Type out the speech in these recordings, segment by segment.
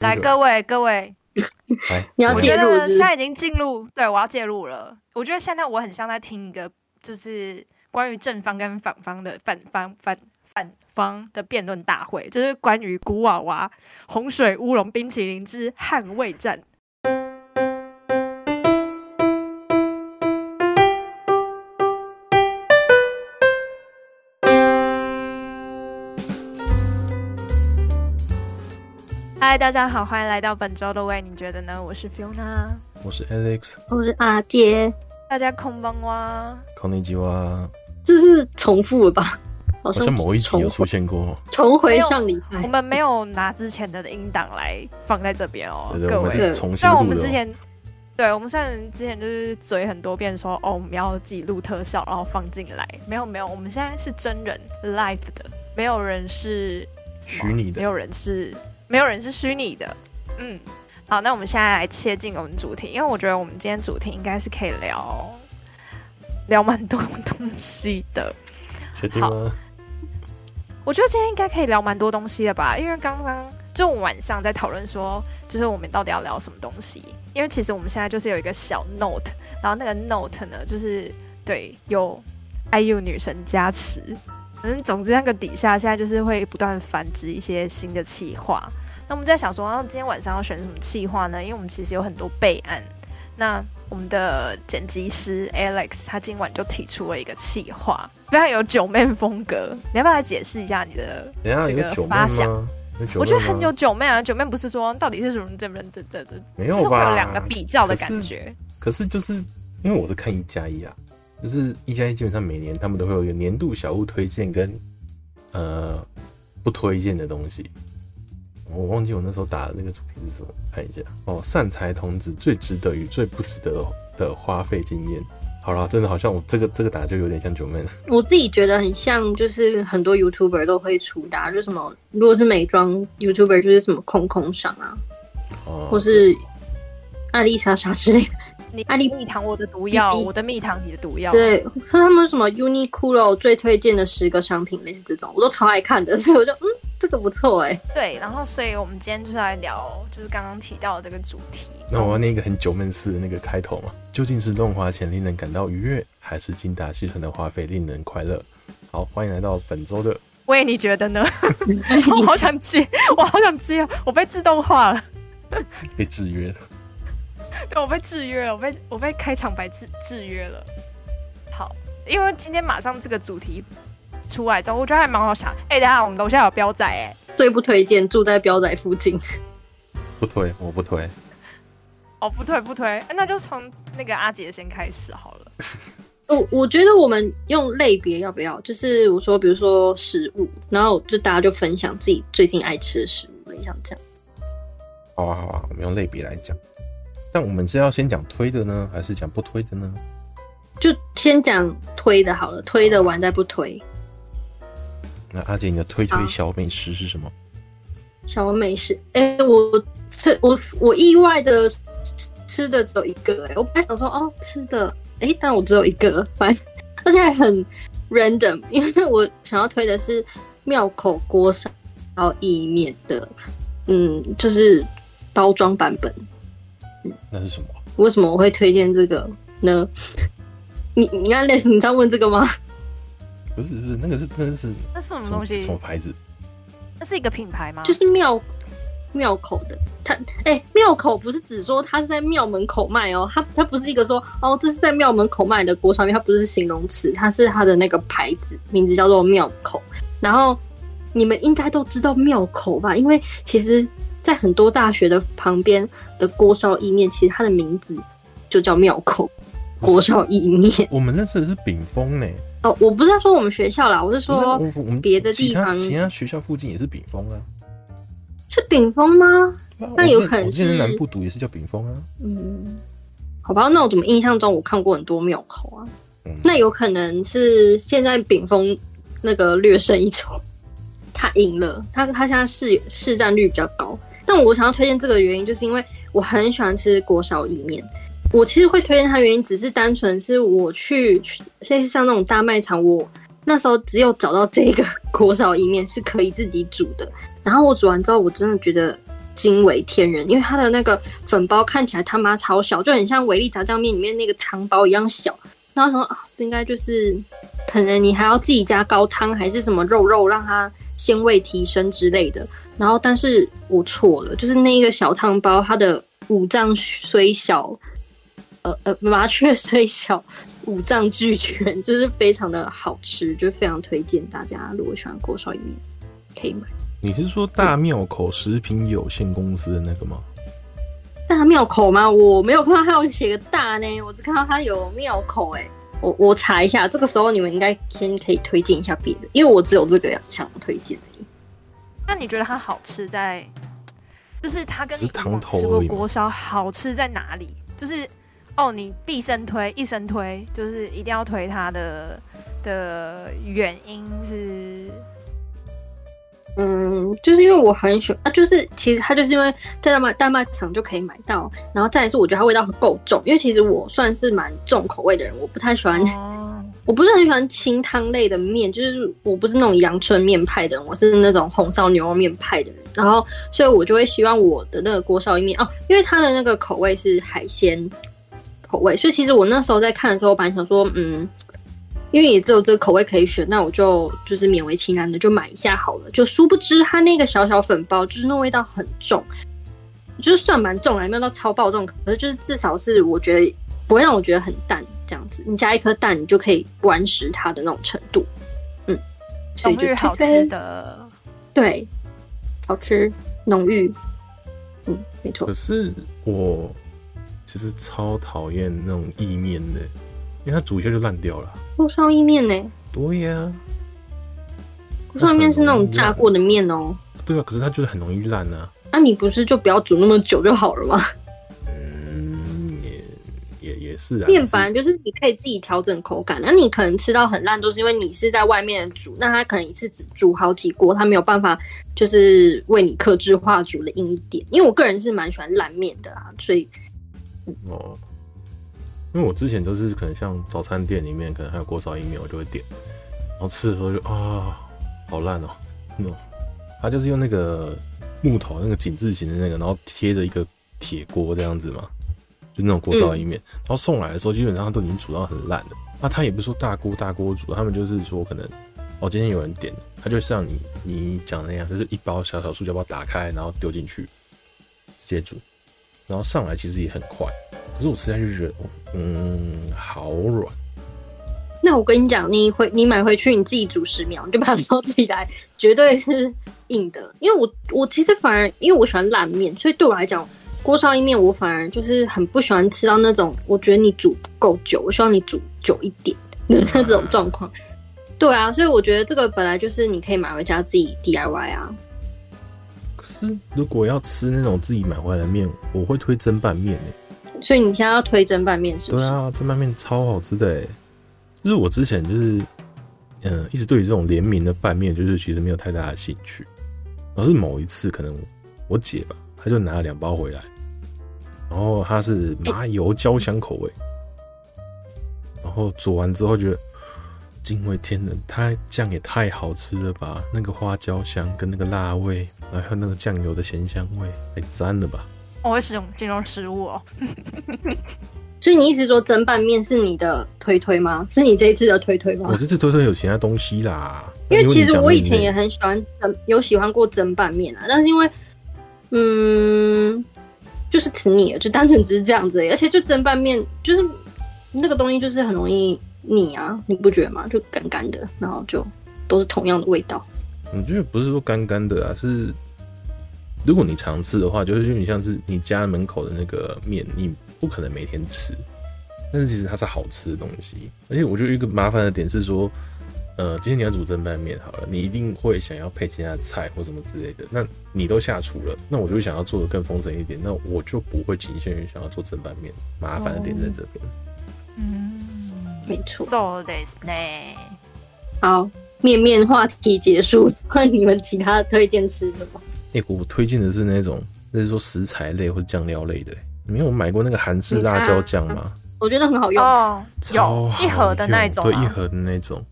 来，各位各位，你要介入是不是？现在已经进入，对，我要介入了。我觉得现在我很像在听一个，就是关于正方跟反方的反方反反方的辩论大会，就是关于古娃娃洪水乌龙冰淇淋之捍卫战。嗨，大家好，欢迎来到本周的喂，你觉得呢？我是 Fiona，我是 Alex，我是阿杰，大家空邦哇，空尼基哇，这是重复了吧？好像某一集有出现过，重回上礼拜，我们没有拿之前的音档来放在这边哦，对对各位，对重新虽然我们之前，对我们虽然之前就是嘴很多遍说哦，我们要自己录特效，然后放进来，没有没有，我们现在是真人 live 的，没有人是虚拟的，没有人是。没有人是虚拟的，嗯，好，那我们现在来切进我们主题，因为我觉得我们今天主题应该是可以聊聊蛮多东西的。确定吗？好，我觉得今天应该可以聊蛮多东西的吧，因为刚刚就我晚上在讨论说，就是我们到底要聊什么东西，因为其实我们现在就是有一个小 note，然后那个 note 呢，就是对有 IU 女神加持。嗯，总之那个底下现在就是会不断繁殖一些新的企划。那我们在想说，然后今天晚上要选什么企划呢？因为我们其实有很多备案。那我们的剪辑师 Alex 他今晚就提出了一个企划，非常有九妹风格。你要不要来解释一下你的这个发想？我觉得很有九妹啊，九妹不是说到底是什么这么的的的，没有吧？就是会有两个比较的感觉。可是，可是就是因为我是看一加一啊。就是一加一，基本上每年他们都会有一个年度小物推荐跟呃不推荐的东西。我忘记我那时候打的那个主题是什么，看一下哦。善财童子最值得与最不值得的花费经验。好了，真的好像我这个这个打就有点像九妹。我自己觉得很像，就是很多 YouTuber 都会出打，就什么如果是美妆 YouTuber 就是什么空空赏啊，哦，或是艾丽莎莎之类的。你安利蜜糖，我的毒药，我的蜜糖，你的毒药。对，说他们什么 Uniqlo 最推荐的十个商品类似这种，我都超爱看的，所以我就嗯，这个不错哎。对，然后所以我们今天就是来聊，就是刚刚提到的这个主题。那我要念一个很九闷式的那个开头嘛？究竟是乱花钱令人感到愉悦，还是精打细算的花费令人快乐？好，欢迎来到本周的。喂，你觉得呢？我好想接，我好想接，我被自动化了，被制约了。对，我被制约了，我被我被开场白制制约了。好，因为今天马上这个主题出来之后，我觉得还蛮好想。哎、欸，等下我们楼下有标仔，哎，最不推荐住在标仔附近。不推，我不推。哦，不推不推，那就从那个阿杰先开始好了。我我觉得我们用类别要不要？就是我说，比如说食物，然后就大家就分享自己最近爱吃的食物，像这样。好啊好啊，我们用类别来讲。但我们是要先讲推的呢，还是讲不推的呢？就先讲推的好了，推的完再不推。那阿姐，你的推推小美食是什么？小美食，哎、欸，我吃我我意外的吃的只有一个、欸，哎，我本来想说哦吃的，哎、欸，但我只有一个，反正而且还很 random，因为我想要推的是庙口锅烧意面的，嗯，就是包装版本。那是什么？为什么我会推荐这个呢？你你看类似你在问这个吗？不是不是，那个是那个是那是什么东西？什么牌子？那是一个品牌吗？就是庙庙口的。它哎，庙口不是只说它是在庙门口卖哦，它它不是一个说哦，这是在庙门口卖的锅烧面，它不是形容词，它是它的那个牌子，名字叫做庙口。然后你们应该都知道庙口吧？因为其实。在很多大学的旁边的锅烧意面，其实它的名字就叫庙口锅烧意面。我们认识的是炳峰呢。哦，我不是在说我们学校啦，我是说别的地方其，其他学校附近也是炳峰啊。是炳丰吗？那有可能是。是南部读也是叫炳峰啊。嗯，好吧，那我怎么印象中我看过很多庙口啊？嗯、那有可能是现在炳峰那个略胜一筹，他赢了，他他现在市市占率比较高。但我想要推荐这个原因，就是因为我很喜欢吃锅烧意面。我其实会推荐它原因，只是单纯是我去，现在像那种大卖场，我那时候只有找到这个锅烧意面是可以自己煮的。然后我煮完之后，我真的觉得惊为天人，因为它的那个粉包看起来他妈超小，就很像维力炸酱面里面那个汤包一样小。然后说啊，这应该就是可能你还要自己加高汤，还是什么肉肉让它鲜味提升之类的。然后，但是我错了，就是那一个小汤包，它的五脏虽小，呃 呃，麻雀虽小，五脏俱全，就是非常的好吃，就非常推荐大家，如果喜欢锅烧意面，可以买。你是说大庙口食品有限公司的那个吗？大庙口吗？我没有看到他有写个大呢，我只看到他有庙口。哎，我我查一下，这个时候你们应该先可以推荐一下别的，因为我只有这个想推荐。那你觉得它好吃在，就是它跟吃过锅烧好吃在哪里？就是哦，你必生推，一生推，就是一定要推它的的原因是，嗯，就是因为我很喜欢啊，就是其实它就是因为在大卖大卖场就可以买到，然后再来是我觉得它味道很够重，因为其实我算是蛮重口味的人，我不太喜欢。哦 我不是很喜欢清汤类的面，就是我不是那种阳春面派的人，我是那种红烧牛肉面派的人。然后，所以我就会希望我的那个锅烧意面哦，因为它的那个口味是海鲜口味，所以其实我那时候在看的时候，我本来想说，嗯，因为也只有这个口味可以选，那我就就是勉为其难的就买一下好了。就殊不知它那个小小粉包，就是那味道很重，就是算蛮重，还没有到超爆重，可是就是至少是我觉得不会让我觉得很淡。这样子，你加一颗蛋，你就可以完食它的那种程度。嗯，浓郁好吃的，对，好吃浓郁。嗯，没错。可是我其实超讨厌那种意面的，因为它煮一下就烂掉了。锅烧意面呢？对呀，锅烧面是那种炸过的面哦。对啊，可是它就是很容易烂啊。那、啊、你不是就不要煮那么久就好了吗也也？是啊，面粉就是你可以自己调整口感。那你可能吃到很烂，都是因为你是在外面煮，那他可能一次只煮好几锅，他没有办法就是为你克制化煮的硬一点。因为我个人是蛮喜欢烂面的啦，所以哦，因为我之前都是可能像早餐店里面可能还有锅烧意面，我就会点，然后吃的时候就啊，好烂哦，那种。它就是用那个木头那个井字形的那个，然后贴着一个铁锅这样子嘛。就那种锅烧意面，然后送来的时候，基本上都已经煮到很烂了。那他也不是说大锅大锅煮，他们就是说可能哦，今天有人点，他就像你你讲那样，就是一包小小塑胶包打开，然后丢进去直接煮，然后上来其实也很快。可是我实在是觉得，嗯，好软。那我跟你讲，你回你买回去你自己煮十秒，你就把它捞起来，绝对是硬的。因为我我其实反而因为我喜欢烂面，所以对我来讲。锅烧意面，我反而就是很不喜欢吃到那种，我觉得你煮不够久，我希望你煮久一点的那种状况。对啊，所以我觉得这个本来就是你可以买回家自己 DIY 啊。如果要吃那种自己买回来的面，我会推蒸拌面。所以你现在要推蒸拌面是不是？对啊，蒸拌面超好吃的诶。就是我之前就是嗯，一直对于这种联名的拌面，就是其实没有太大的兴趣。而是某一次，可能我姐吧。她就拿了两包回来，然后它是麻油焦香口味，然后煮完之后觉得惊为天人，它酱也太好吃了吧！那个花椒香跟那个辣味，然后还有那个酱油的咸香味，太赞了吧！我会使用形容食物哦。所以你一直说蒸拌面是你的推推吗？是你这一次的推推吗？我这次推推有其他东西啦，因为其实我以前也很喜欢蒸，有喜欢过蒸拌面啊，但是因为。嗯，就是吃腻了，就单纯只是这样子，而且就蒸拌面，就是那个东西就是很容易腻啊，你不觉得吗？就干干的，然后就都是同样的味道。我觉得不是说干干的啊，是如果你常吃的话，就是有点像是你家门口的那个面，你不可能每天吃，但是其实它是好吃的东西。而且我觉得一个麻烦的点是说。呃，今天你要煮蒸拌面好了，你一定会想要配其他的菜或什么之类的。那你都下厨了，那我就想要做的更丰盛一点，那我就不会仅限于想要做蒸拌面。麻烦的点在这边。嗯，没错。So this 呢？好，面面话题结束，换你们其他的推荐吃的吧。哎、欸，我推荐的是那种，那是说食材类或酱料类的。你们有买过那个韩式辣椒酱吗？我觉得很好用哦，有一盒的那种、啊，对，一盒的那种。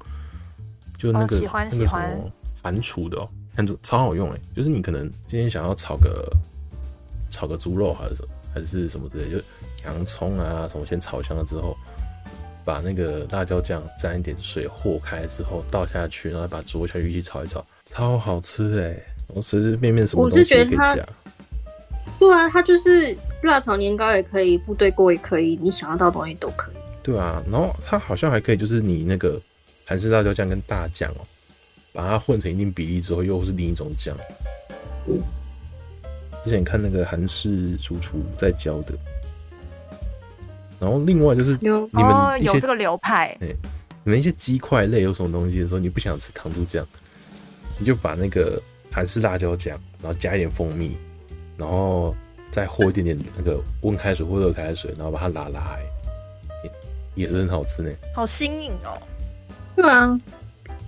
就那个、哦、喜欢什么反刍的哦，韩厨超好用哎！就是你可能今天想要炒个炒个猪肉还是什么还是什么之类，就洋葱啊什么先炒香了之后，把那个辣椒酱沾一点水和开之后倒下去，然后把猪肉下去一起炒一炒，超好吃哎！我随随便便什么东西都可以加。对啊，它就是辣炒年糕也可以，部队锅也可以，你想要到的东西都可以。对啊，然后它好像还可以，就是你那个韩式辣椒酱跟大酱哦，把它混成一定比例之后，又是另一种酱。嗯，之前看那个韩式主厨在教的。然后另外就是你们、哦、有这个流派，对，你们一些鸡块类有什么东西的时候，你不想吃糖醋酱，你就把那个韩式辣椒酱，然后加一点蜂蜜，然后再和一点点那个温开水或热开水，然后把它拉拉。也是很好吃呢，好新颖哦。对啊，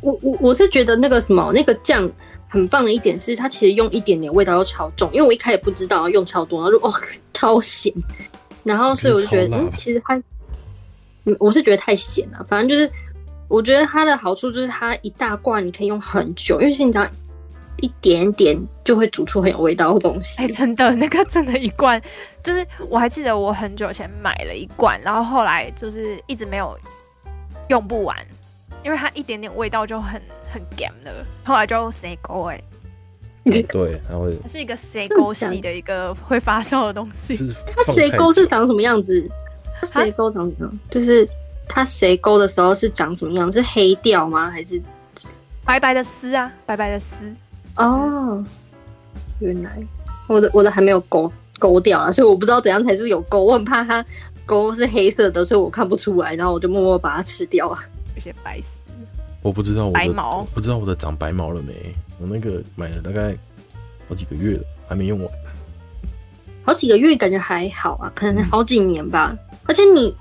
我我我是觉得那个什么那个酱很棒的一点是，它其实用一点点味道都超重，因为我一开始不知道要用超多，然后就哇超咸，然后所以我就觉得嗯，其实它，嗯，我是觉得太咸了。反正就是我觉得它的好处就是它一大罐你可以用很久，因为是你知道。一点点就会煮出很有味道的东西。哎、欸，真的，那个真的，一罐就是我还记得我很久前买了一罐，然后后来就是一直没有用不完，因为它一点点味道就很很咸了。后来就生勾哎，对，然后它是一个谁勾系的一个会发酵的东西。它谁勾是长什么样子？它生勾长什么？就是它谁勾的时候是长什么样？是黑掉吗？还是白白的丝啊？白白的丝。哦，原来我的我的还没有勾勾掉啊，所以我不知道怎样才是有勾。我很怕它勾是黑色的，所以我看不出来，然后我就默默把它吃掉啊。有些白丝，我不知道我的白毛，不知道我的长白毛了没？我那个买了大概好几个月了，还没用完。好几个月感觉还好啊，可能好几年吧。嗯、而且你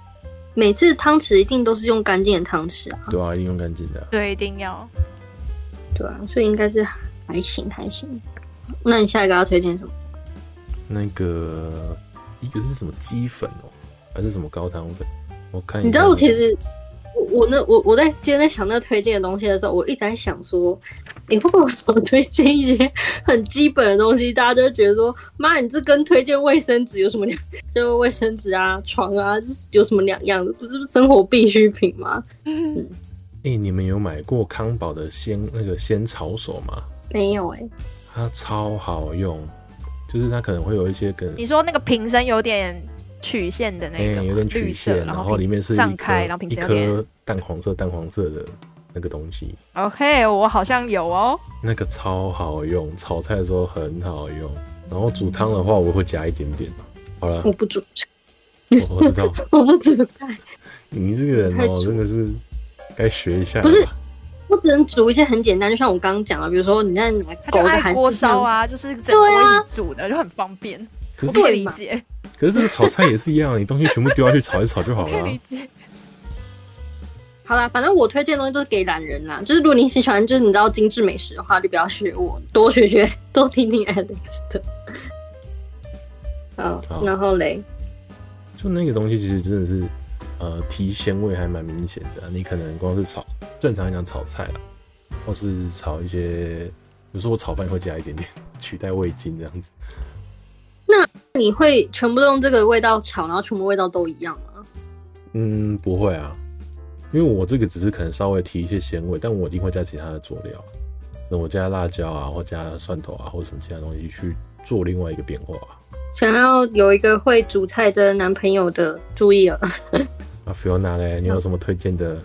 每次汤匙一定都是用干净的汤匙啊？对啊，一定用干净的。对，一定要。对啊，所以应该是。还行还行，那你下一个要推荐什么？那个一个是什么鸡粉哦，还是什么高汤粉？我看你知道我其实我我那我我在今天在想那个推荐的东西的时候，我一直在想说，你会不会我推荐一些很基本的东西，大家就会觉得说，妈，你这跟推荐卫生纸有什么两？就卫生纸啊、床啊，这是有什么两样的？不是生活必需品吗？嗯。哎、欸，你们有买过康宝的仙那个仙草手吗？没有哎、欸，它超好用，就是它可能会有一些跟你说那个瓶身有点曲线的那个、欸，有点曲线，然后里面是胀开，然后一颗淡黄色、淡黄色的那个东西。OK，我好像有哦，那个超好用，炒菜的时候很好用，然后煮汤的话我会加一点点。好了，我不煮，我不知道，我不煮菜。你这个人哦，真的是该学一下，不是。我只能煮一些很简单，就像我刚刚讲的，比如说你在拿锅锅烧啊，就是整锅一起煮的，啊、就很方便。可是我理解。可是这个炒菜也是一样，你东西全部丢下去炒一炒就好了。好啦，反正我推荐的东西都是给懒人啦。就是如果你喜欢，就是你知道精致美食的话，就不要学我，多学学，多听听 Alex 的。嗯，然后嘞，就那个东西其实真的是。呃，提鲜味还蛮明显的。你可能光是炒，正常来讲炒菜啦，或是炒一些，比如说我炒饭会加一点点取代味精这样子。那你会全部都用这个味道炒，然后全部味道都一样吗？嗯，不会啊，因为我这个只是可能稍微提一些鲜味，但我一定会加其他的佐料。那我加辣椒啊，或加蒜头啊，或什么其他东西去做另外一个变化。想要有一个会煮菜的男朋友的，注意了。啊，Fiona 嘞，你有什么推荐的？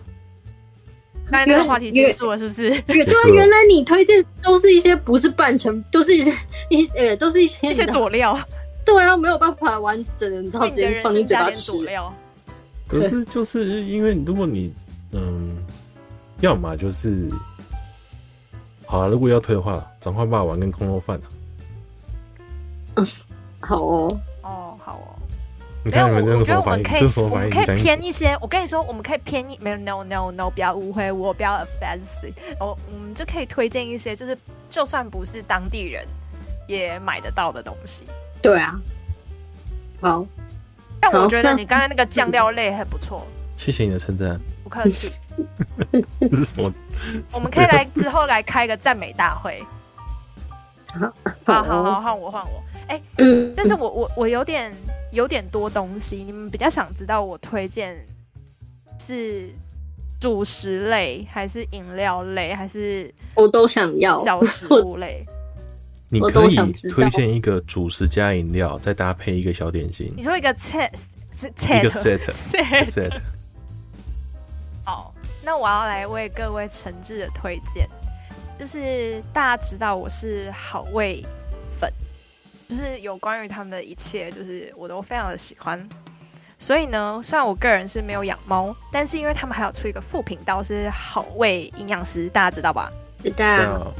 刚才那个话题结束了，是不是？对啊，原来你推荐都是一些不是半成，都是一些一呃，都是一些一些佐料。对啊，没有办法完整的，你知道直接放进嘴巴吃。可是就是因为如果你嗯，要么就是好了，如果要推的话，转换霸王跟空肉饭啊。嗯，好哦。没有，我觉得我们可以，我们可以偏一些。我跟你说，我们可以偏一，没有，no no no，不要误会我，不要 offensive。我我们就可以推荐一些，就是就算不是当地人也买得到的东西。对啊，好。但我觉得你刚才那个酱料类还不错。谢谢你的称赞，不客气。这是什么？我们可以来之后来开个赞美大会。好好好，换我换我。哎、欸，嗯，但是我我我有点有点多东西，你们比较想知道我推荐是主食类还是饮料类还是我都想要小食物类？你可以推荐一个主食加饮料，再搭配一个小点心。你说一个 set set 一个 set set set。好，那我要来为各位诚挚的推荐，就是大家知道我是好味粉，就是有关于他们的一切，就是我都非常的喜欢。所以呢，虽然我个人是没有养猫，但是因为他们还有出一个副频道是好味营养师，大家知道吧？知道。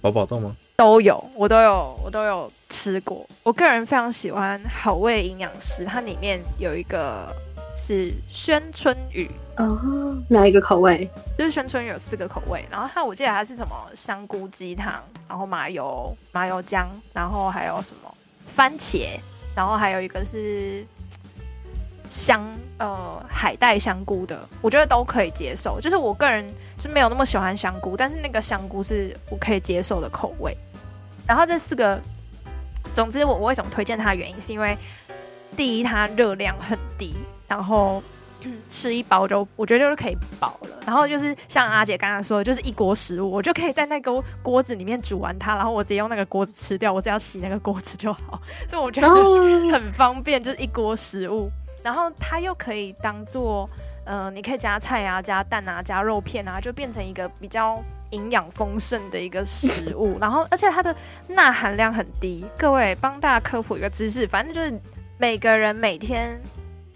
宝宝豆吗？都有，我都有，我都有吃过。我个人非常喜欢好味营养师，它里面有一个是宣春雨哦，哪一个口味？就是宣春雨有四个口味，然后它我记得它是什么香菇鸡汤，然后麻油麻油姜，然后还有什么番茄，然后还有一个是香呃海带香菇的，我觉得都可以接受。就是我个人就没有那么喜欢香菇，但是那个香菇是我可以接受的口味。然后这四个，总之我我为什么推荐它的原因，是因为第一它热量很低，然后吃一包就我觉得就是可以饱了。然后就是像阿姐刚刚说的，就是一锅食物，我就可以在那个锅子里面煮完它，然后我直接用那个锅子吃掉，我只要洗那个锅子 就好。所以我觉得很方便，就是一锅食物。然后它又可以当做，呃，你可以加菜啊、加蛋啊、加肉片啊，就变成一个比较。营养丰盛的一个食物，然后而且它的钠含量很低。各位帮大家科普一个知识，反正就是每个人每天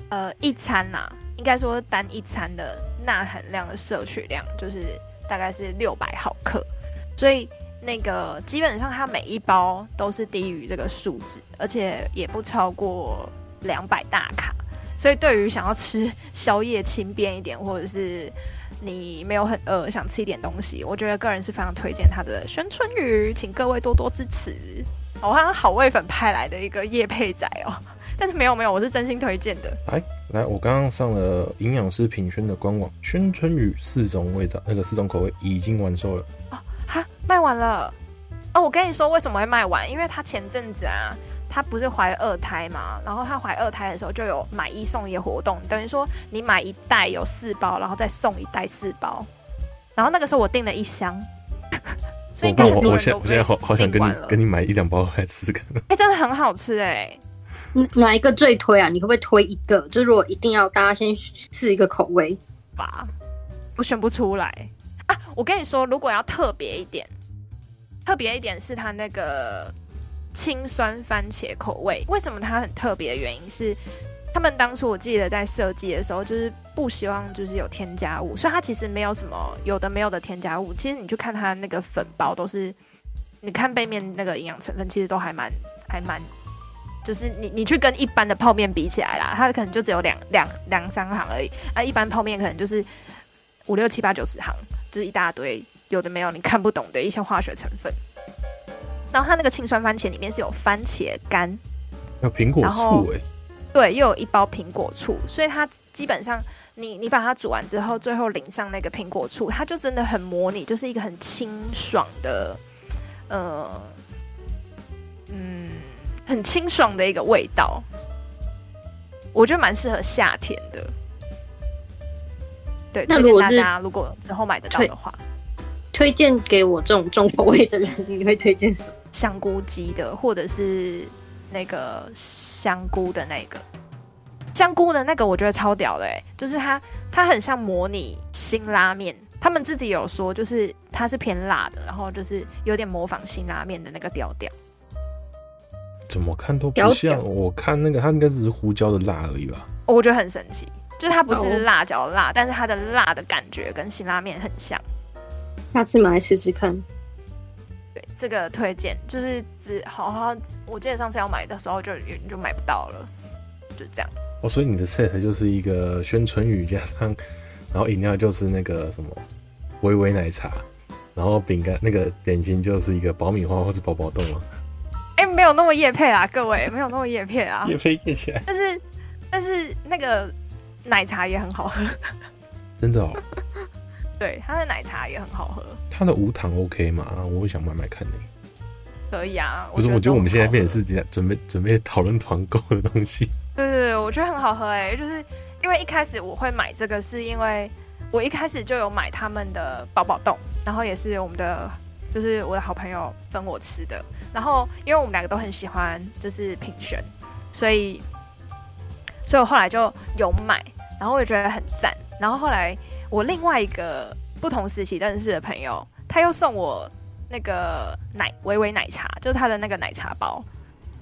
呃一餐呐、应该说单一餐的钠含量的摄取量就是大概是六百毫克，所以那个基本上它每一包都是低于这个数值，而且也不超过两百大卡。所以对于想要吃宵夜轻便一点，或者是你没有很饿，想吃一点东西，我觉得个人是非常推荐它的宣春雨，请各位多多支持。我好像好味粉派来的一个业配仔哦，但是没有没有，我是真心推荐的。来来，我刚刚上了营养师品轩的官网，宣春雨四种味道，那个四种口味已经完售了。哦，哈，卖完了。哦，我跟你说为什么会卖完，因为他前阵子啊。她不是怀二胎嘛？然后她怀二胎的时候就有买一送一的活动，等于说你买一袋有四包，然后再送一袋四包。然后那个时候我订了一箱，所以我我我现我现在好好想跟你跟你买一两包来吃看。哎、欸，真的很好吃哎、欸！哪一个最推啊？你可不可以推一个？就如果一定要大家先试一个口味吧，我选不出来啊！我跟你说，如果要特别一点，特别一点是它那个。青酸番茄口味，为什么它很特别的原因是，他们当初我记得在设计的时候，就是不希望就是有添加物，所以它其实没有什么有的没有的添加物。其实你去看它那个粉包，都是你看背面那个营养成分，其实都还蛮还蛮，就是你你去跟一般的泡面比起来啦，它可能就只有两两两三行而已啊，一般泡面可能就是五六七八九十行，就是一大堆有的没有你看不懂的一些化学成分。然后它那个青酸番茄里面是有番茄干，有苹果醋哎，对，又有一包苹果醋，所以它基本上你你把它煮完之后，最后淋上那个苹果醋，它就真的很模拟，就是一个很清爽的，呃，嗯，很清爽的一个味道，我觉得蛮适合夏天的。对，推荐大家如果之后买得到的话。推荐给我这种重口味的人，你会推荐什么？香菇鸡的，或者是那个香菇的那个香菇的那个，我觉得超屌的哎！就是它，它很像模拟辛拉面。他们自己有说，就是它是偏辣的，然后就是有点模仿辛拉面的那个调调。怎么看都不像。我看那个，它应该只是胡椒的辣而已吧？我觉得很神奇，就是它不是辣椒辣，哦、但是它的辣的感觉跟辛拉面很像。下次买来试试看。对，这个推荐就是只好好，我记得上次要买的时候就就买不到了，就这样。哦，所以你的 set 就是一个宣春雨加上，然后饮料就是那个什么微微奶茶，然后饼干那个点心就是一个爆米花或是宝宝豆吗？哎、欸，没有那么叶配啊，各位没有那么叶配啊，叶配叶起来。但是但是那个奶茶也很好喝，真的哦。对，它的奶茶也很好喝。它的无糖 OK 吗？我会想买买看呢。可以啊。不是，我觉得我们现在变成是准备准备讨论团购的东西。对对对，我觉得很好喝哎，就是因为一开始我会买这个，是因为我一开始就有买他们的宝宝冻，然后也是我们的，就是我的好朋友分我吃的。然后因为我们两个都很喜欢，就是品选，所以，所以我后来就有买，然后我也觉得很赞。然后后来我另外一个不同时期认识的朋友，他又送我那个奶维维奶茶，就是他的那个奶茶包。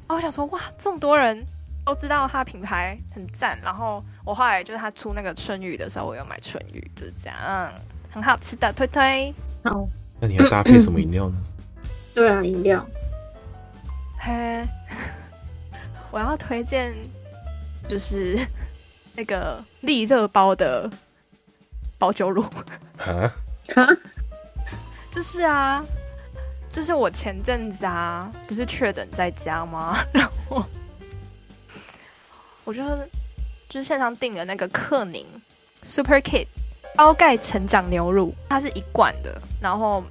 然后我想说，哇，这么多人都知道他品牌很赞。然后我后来就是他出那个春雨的时候，我有买春雨，就是这样，很好吃的，推推。好，那你要搭配什么饮料呢？对啊，饮料。嘿，我要推荐就是 那个利乐包的。保酒乳啊，就是啊，就是我前阵子啊，不是确诊在家吗？然后我就就是线上订了那个克宁 Super Kid 高钙成长牛乳，它是一罐的，然后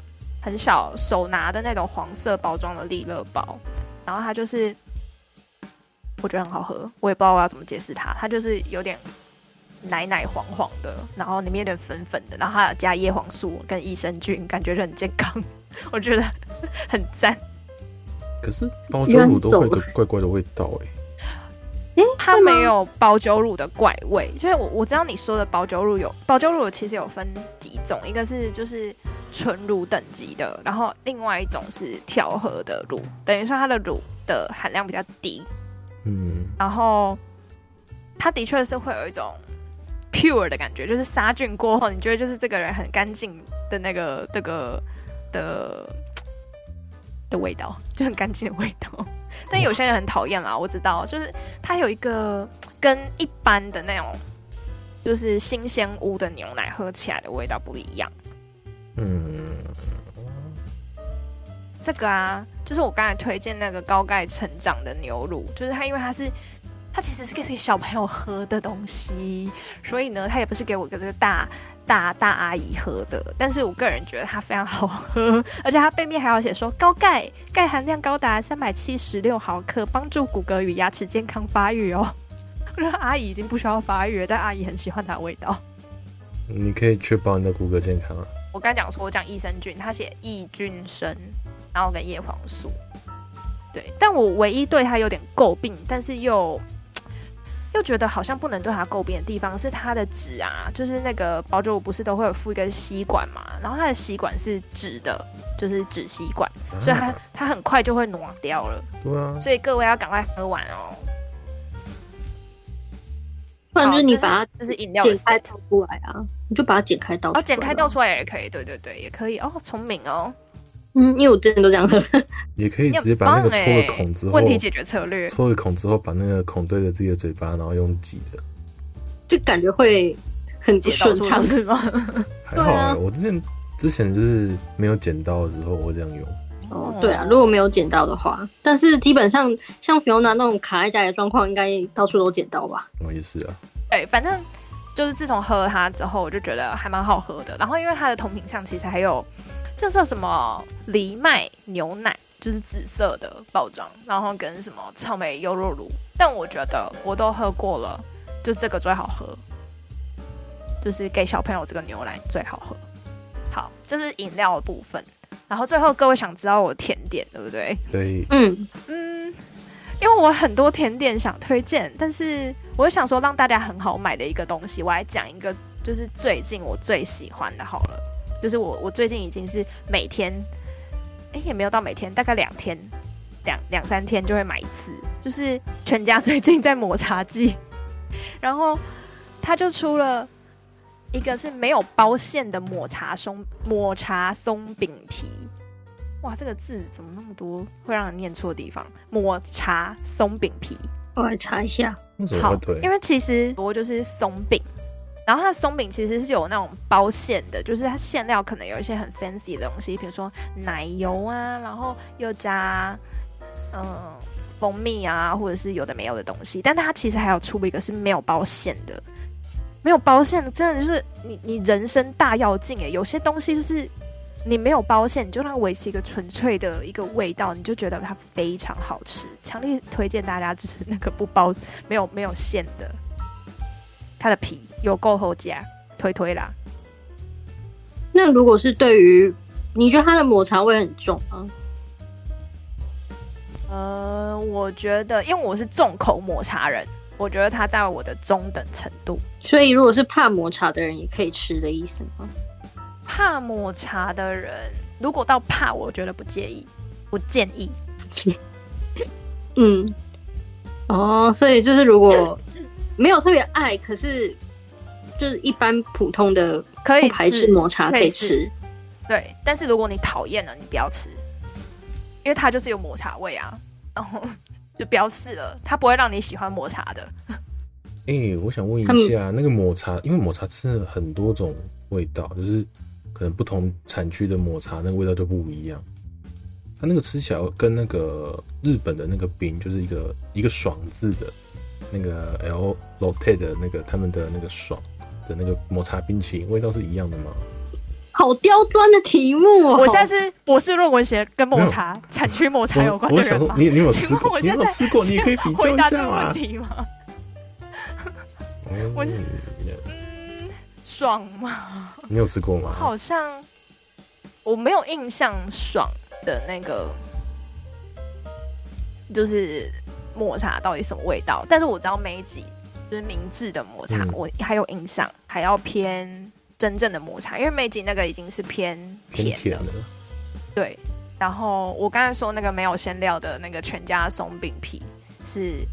很小手拿的那种黄色包装的利乐包，然后它就是我觉得很好喝，我也不知道我要怎么解释它，它就是有点。奶奶黄黄的，然后里面有点粉粉的，然后还有加叶黄素跟益生菌，感觉就很健康，我觉得 很赞。可是包装乳都会有个怪怪的味道哎、欸，它没有保酒乳的怪味，因为我我知道你说的保酒乳有保酒乳其实有分几种，一个是就是纯乳等级的，然后另外一种是调和的乳，等于说它的乳的含量比较低，嗯，然后它的确是会有一种。pure 的感觉，就是杀菌过后，你觉得就是这个人很干净的那个这个的的味道，就很干净的味道。但有些人很讨厌啦，我知道，就是它有一个 跟一般的那种就是新鲜屋的牛奶喝起来的味道不一样。嗯，这个啊，就是我刚才推荐那个高钙成长的牛乳，就是它，因为它是。它其实是给小朋友喝的东西，所以呢，它也不是给我个这个大大大阿姨喝的。但是我个人觉得它非常好喝，而且它背面还要写说高钙，钙含量高达三百七十六毫克，帮助骨骼与牙齿健康发育哦。我觉得阿姨已经不需要发育了，但阿姨很喜欢它的味道。你可以确保你的骨骼健康啊。我刚讲说，我讲益生菌，它写益菌生，然后跟叶黄素。对，但我唯一对它有点诟病，但是又。又觉得好像不能对它诟病的地方是它的纸啊，就是那个保久乳不是都会有附一根吸管嘛，然后它的吸管是纸的，就是纸吸管，啊、所以它它很快就会挪掉了。对啊，所以各位要赶快喝完哦。不然就是你把它就是饮料剪开倒出来啊，你就把它剪开倒出来。哦，剪开倒出来也可以，对对对，也可以哦，聪明哦。嗯，因为我真的都这样喝，也可以直接把那个戳了孔之后，问题解决策略，戳了孔之后，把那个孔对着自己的嘴巴，然后用挤的，就感觉会很顺畅，是吗？还好、欸啊，我之前之前就是没有剪刀的时候，我会这样用。哦，对啊，如果没有剪刀的话，但是基本上像 Fiona 那种卡在家里的状况，应该到处都剪刀吧？我、哦、也是啊。对，反正就是自从喝了它之后，我就觉得还蛮好喝的。然后因为它的同品相其实还有。这是什么藜麦牛奶，就是紫色的包装，然后跟什么草莓优酪乳，但我觉得我都喝过了，就这个最好喝，就是给小朋友这个牛奶最好喝。好，这是饮料的部分，然后最后各位想知道我甜点对不对？对，嗯嗯，因为我很多甜点想推荐，但是我想说让大家很好买的一个东西，我来讲一个，就是最近我最喜欢的，好了。就是我，我最近已经是每天，哎、欸，也没有到每天，大概两天，两两三天就会买一次。就是全家 最近在抹茶季，然后他就出了一个是没有包馅的抹茶松抹茶松饼皮。哇，这个字怎么那么多会让人念错的地方？抹茶松饼皮，我来查一下。好，因为其实我就是松饼。然后它的松饼其实是有那种包馅的，就是它馅料可能有一些很 fancy 的东西，比如说奶油啊，然后又加嗯蜂蜜啊，或者是有的没有的东西。但它其实还有出一个是没有包馅的，没有包馅的真的就是你你人生大要进诶，有些东西就是你没有包馅，你就让它维持一个纯粹的一个味道，你就觉得它非常好吃。强烈推荐大家就是那个不包、没有没有馅的，它的皮有够好加，推推啦。那如果是对于你觉得它的抹茶味很重吗？呃，我觉得，因为我是重口抹茶人，我觉得它在我的中等程度。所以，如果是怕抹茶的人也可以吃的意思吗？怕抹茶的人，如果到怕，我觉得不介意，不建议。嗯，哦，所以就是如果没有特别爱，可是就是一般普通的可以排斥抹茶可以吃，可以吃。对，但是如果你讨厌了，你不要吃，因为它就是有抹茶味啊，然 后就不要试了，它不会让你喜欢抹茶的。哎、欸，我想问一下，那个抹茶，因为抹茶吃了很多种味道，就是。可能不同产区的抹茶那个味道就不一样，它那个吃起来跟那个日本的那个饼，就是一个一个爽字的，那个 L Lotte 的那个他们的那个爽的那个抹茶冰淇淋味道是一样的吗？好刁钻的题目哦！我现在是博士论文写跟抹茶产区抹茶有关的人吗？你你有吃过？你有吃过？你可以比较一下问题吗？我。爽吗？你有吃过吗？好像我没有印象爽的那个，就是抹茶到底什么味道。但是我知道梅吉就是明治的抹茶，嗯、我还有印象，还要偏真正的抹茶，因为美景那个已经是偏甜的。甜对，然后我刚才说那个没有馅料的那个全家松饼皮是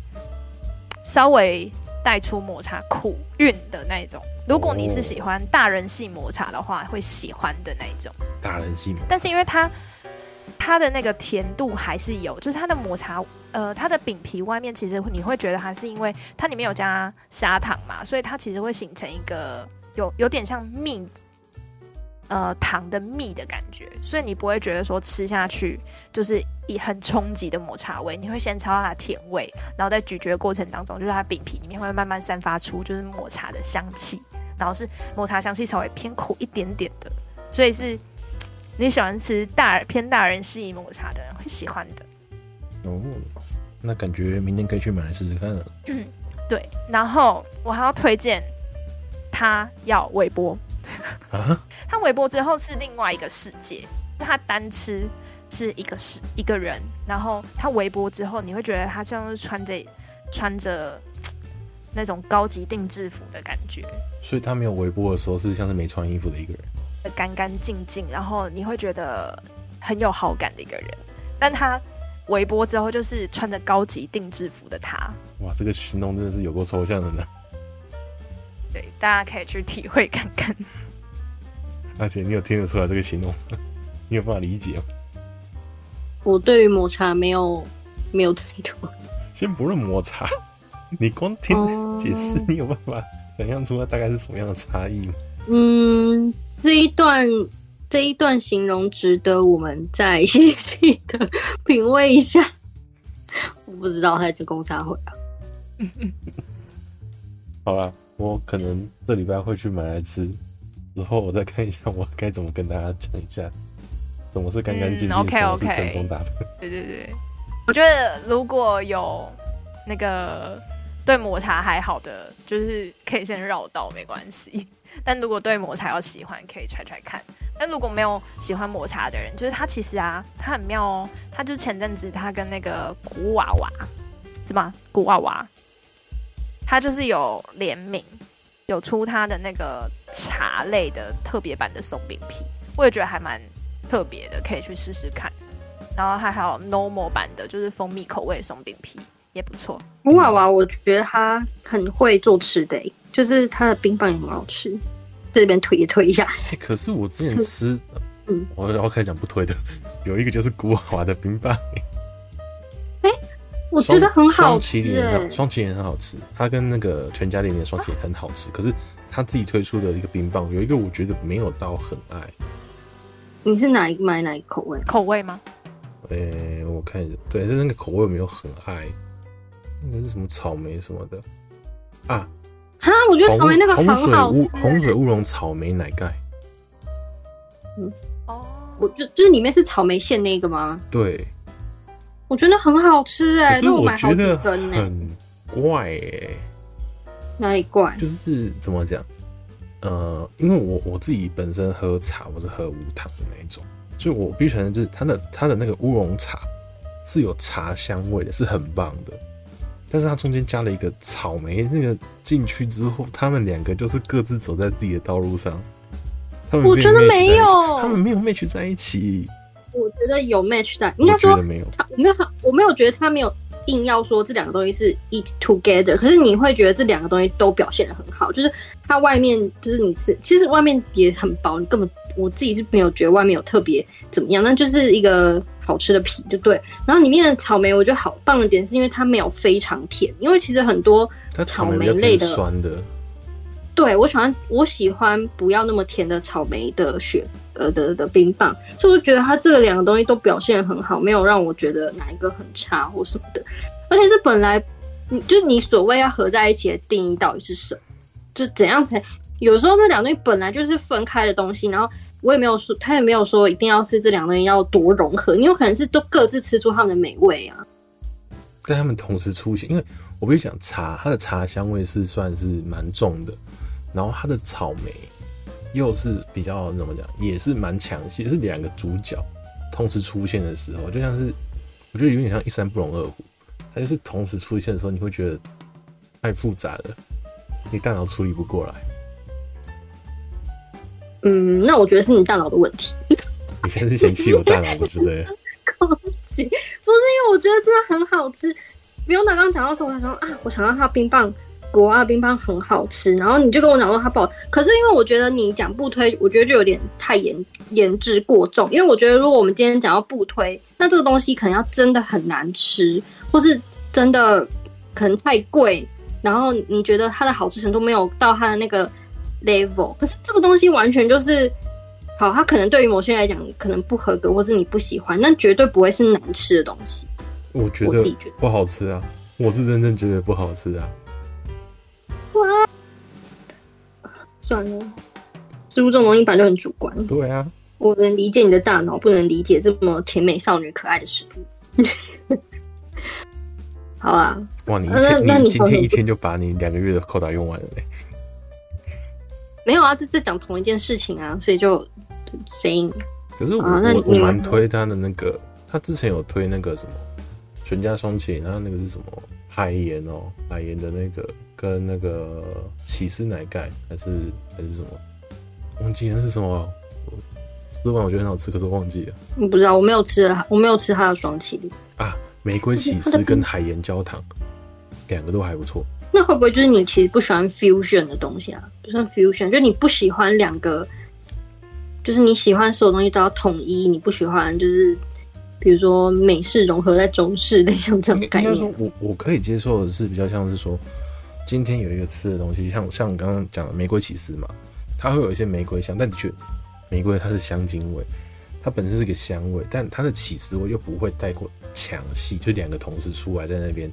稍微。带出抹茶苦韵的那种，如果你是喜欢大人系抹茶的话，会喜欢的那种。大人系抹茶，但是因为它它的那个甜度还是有，就是它的抹茶，呃，它的饼皮外面其实你会觉得它是因为它里面有加砂糖嘛，所以它其实会形成一个有有点像蜜。呃，糖的蜜的感觉，所以你不会觉得说吃下去就是一很冲击的抹茶味，你会先尝到它甜味，然后在咀嚼过程当中，就是它饼皮里面会慢慢散发出就是抹茶的香气，然后是抹茶香气稍微偏苦一点点的，所以是你喜欢吃大偏大人系抹茶的人会喜欢的。哦，那感觉明天可以去买来试试看了。嗯，对，然后我还要推荐他要微波。啊！它微波之后是另外一个世界，他单吃是一个是一个人，然后他微波之后，你会觉得他像是穿着穿着那种高级定制服的感觉。所以他没有微波的时候是像是没穿衣服的一个人，干干净净，然后你会觉得很有好感的一个人。但他微波之后就是穿着高级定制服的他。哇，这个形容真的是有够抽象的呢。对，大家可以去体会看看。而且你有听得出来这个形容？你有办法理解吗？我对于抹茶没有没有太多。先不论抹茶，你光听解释，嗯、你有办法想象出它大概是什么样的差异吗？嗯，这一段这一段形容值得我们再细细的品味一下。我不知道他在公差会啊。好吧，我可能这礼拜会去买来吃。之后我再看一下，我该怎么跟大家讲一下，怎么是干干净净，嗯、okay, okay 什么是成功打的。对对对，我觉得如果有那个对抹茶还好的，就是可以先绕道没关系。但如果对抹茶要喜欢，可以揣揣看。但如果没有喜欢抹茶的人，就是他其实啊，他很妙哦。他就是前阵子他跟那个古娃娃是吗？古娃娃，他就是有联名。有出它的那个茶类的特别版的松饼皮，我也觉得还蛮特别的，可以去试试看。然后还还有 normal 版的，就是蜂蜜口味松饼皮也不错。古娃娃，我觉得他很会做吃的，就是他的冰棒也很好吃。这边推也推一下。欸、可是我之前吃，嗯，我要开始讲不推的，有一个就是古娃娃的冰棒。我觉得很好吃，双麒麟很好吃，它跟那个全家里面的双麒麟很好吃。可是他自己推出的一个冰棒，有一个我觉得没有到很爱。你是哪一买哪口味？口味吗？哎、欸，我看一下，对，就那个口味没有很爱。那个是什么草莓什么的啊？哈，我觉得草莓那个很好吃，红水乌龙草莓奶盖。嗯，哦。我就就是里面是草莓馅那个吗？对，我觉得很好吃哎、欸，可是我买好几根呢、很怪哎、欸，哪里怪？就是怎么讲？呃，因为我我自己本身喝茶，我是喝无糖的那一种，所以我必须承认，就是它的它的那个乌龙茶是有茶香味的，是很棒的。但是它中间加了一个草莓，那个进去之后，他们两个就是各自走在自己的道路上。他们我觉得没有，他们没有 match 在一起。我觉得有 match 在，应该说没有，他我没有，我没有觉得他没有硬要说这两个东西是 eat together，可是你会觉得这两个东西都表现的很好，就是它外面就是你吃，其实外面也很薄，你根本我自己是没有觉得外面有特别怎么样，那就是一个。好吃的皮就对，然后里面的草莓我觉得好棒的点是因为它没有非常甜，因为其实很多草莓类的酸的，对我喜欢我喜欢不要那么甜的草莓的雪呃的的冰棒，所以我觉得它这两个东西都表现很好，没有让我觉得哪一个很差或什么的，而且是本来就是你所谓要合在一起的定义到底是什么，就怎样才有时候那两个东西本来就是分开的东西，然后。我也没有说，他也没有说一定要是这两个人要多融合，你有可能是都各自吃出他们的美味啊。但他们同时出现，因为我必须讲茶，它的茶香味是算是蛮重的，然后它的草莓又是比较怎么讲，也是蛮强势，是两个主角同时出现的时候，就像是我觉得有点像一山不容二虎，它就是同时出现的时候，你会觉得太复杂了，你大脑处理不过来。嗯，那我觉得是你大脑的问题。你现在是嫌弃我大脑，不是？攻击不是因为我觉得真的很好吃。不用，刚刚讲到时候，我想说啊，我想到它冰棒，国外的冰棒很好吃。然后你就跟我讲说它不好，可是因为我觉得你讲不推，我觉得就有点太严严之过重。因为我觉得如果我们今天讲到不推，那这个东西可能要真的很难吃，或是真的可能太贵，然后你觉得它的好吃程度没有到它的那个。level，可是这个东西完全就是好，它可能对于某些人来讲可能不合格，或是你不喜欢，但绝对不会是难吃的东西。我觉得不好吃啊，我是真正觉得不好吃啊。哇，算了，食物这种东西本来就很主观。对啊，我能理解你的大脑，不能理解这么甜美少女可爱的食物。好啦，哇，你一天那你今天一天就把你两个月的扣打用完了嘞。没有啊，这在讲同一件事情啊，所以就 same。可是我、啊、我我蛮推他的那个，他之前有推那个什么全家双擎，然后那个是什么海盐哦，海盐的那个跟那个起司奶盖还是还是什么，忘记那是什么。吃完我觉得很好吃，可是我忘记了。你不知道，我没有吃，我没有吃他的双擎啊，玫瑰起司跟海盐焦糖，两个都还不错。那会不会就是你其实不喜欢 fusion 的东西啊？不算 fusion，就你不喜欢两个，就是你喜欢所有东西都要统一，你不喜欢就是比如说美式融合在中式，类 像这种概念。我我可以接受的是比较像是说，今天有一个吃的东西，像像刚刚讲的玫瑰起司嘛，它会有一些玫瑰香，但的确玫瑰它是香精味，它本身是个香味，但它的起司味又不会太过强势，就两个同时出来在那边。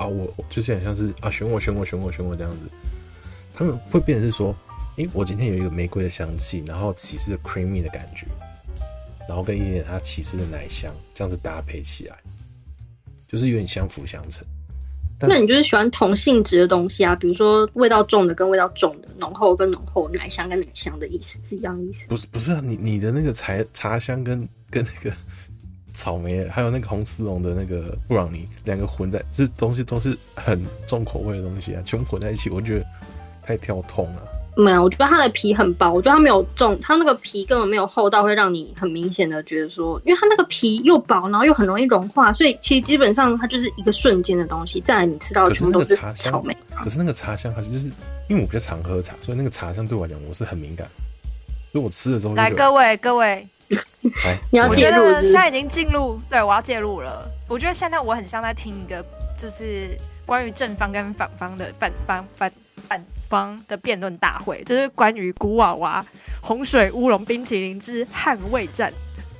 啊，我就是很像是啊，选我，选我，选我，选我这样子，他们会变成是说，诶、欸，我今天有一个玫瑰的香气，然后起司的 creamy 的感觉，然后跟一点点它起司的奶香，这样子搭配起来，就是有点相辅相成。那你就是喜欢同性质的东西啊，比如说味道重的跟味道重的，浓厚跟浓厚，奶香跟奶香的意思是一样的意思？不是，不是啊，你你的那个茶茶香跟跟那个。草莓，还有那个红丝绒的那个布朗尼，两个混在，这东西都是很重口味的东西啊，全部混在一起，我觉得太跳痛了。没有，我觉得它的皮很薄，我觉得它没有重，它那个皮根本没有厚到会让你很明显的觉得说，因为它那个皮又薄，然后又很容易融化，所以其实基本上它就是一个瞬间的东西。再来，你吃到的全部都是草莓。可是那个茶香，还是就是因为我比较常喝茶，所以那个茶香对我来讲我是很敏感，所以我吃的时候来各位各位。你要介入，现在已经进入，对，我要介入了。我觉得现在我很像在听一个，就是关于正方跟反方的反方反反方的辩论大会，就是关于古娃娃洪水乌龙冰淇淋之捍卫战。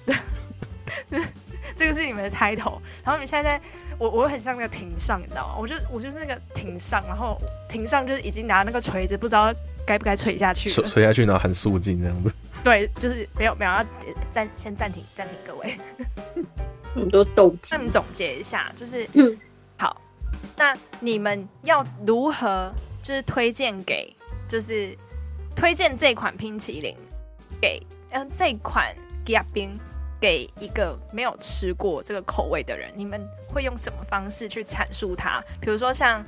这个是你们的 title。然后你们现在在，我我很像那个庭上，你知道吗？我就我就是那个庭上，然后庭上就是已经拿那个锤子，不知道该不该锤下去，锤锤下去，然后很肃静这样子。对，就是没有没有要暂先暂停暂停，各位。很多斗志。那你总结一下，就是嗯，好，那你们要如何就是推荐给，就是推荐这款冰淇淋给嗯、呃、这款吉亚冰给一个没有吃过这个口味的人，你们会用什么方式去阐述它？比如说像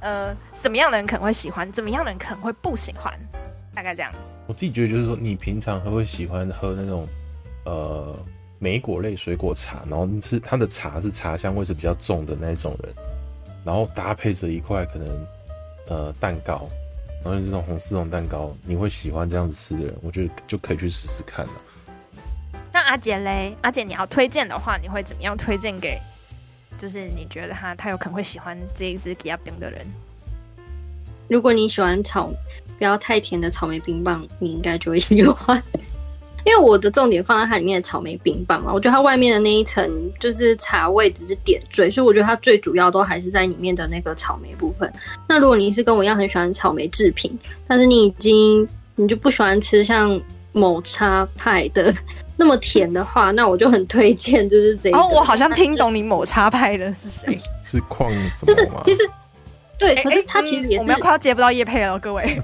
呃什么样的人可能会喜欢，怎么样的人可能会不喜欢，大概这样子。我自己觉得就是说，你平常还会喜欢喝那种呃。莓果类水果茶，然后是它的茶是茶香味是比较重的那种人，然后搭配着一块可能呃蛋糕，然后这种红丝绒蛋糕，你会喜欢这样子吃的人，我觉得就可以去试试看了。那阿杰嘞，阿杰你要推荐的话，你会怎么样推荐给？就是你觉得他他有可能会喜欢这一支比较冰的人？如果你喜欢草不要太甜的草莓冰棒，你应该就会喜欢。因为我的重点放在它里面的草莓冰棒嘛，我觉得它外面的那一层就是茶味只是点缀，所以我觉得它最主要都还是在里面的那个草莓部分。那如果你是跟我一样很喜欢草莓制品，但是你已经你就不喜欢吃像抹茶派的 那么甜的话，那我就很推荐就是这个。哦，我好像听懂你抹茶派的是谁？是矿？就是其实对，欸、可是它其实也是、欸嗯、我们要快要接不到叶配了，各位。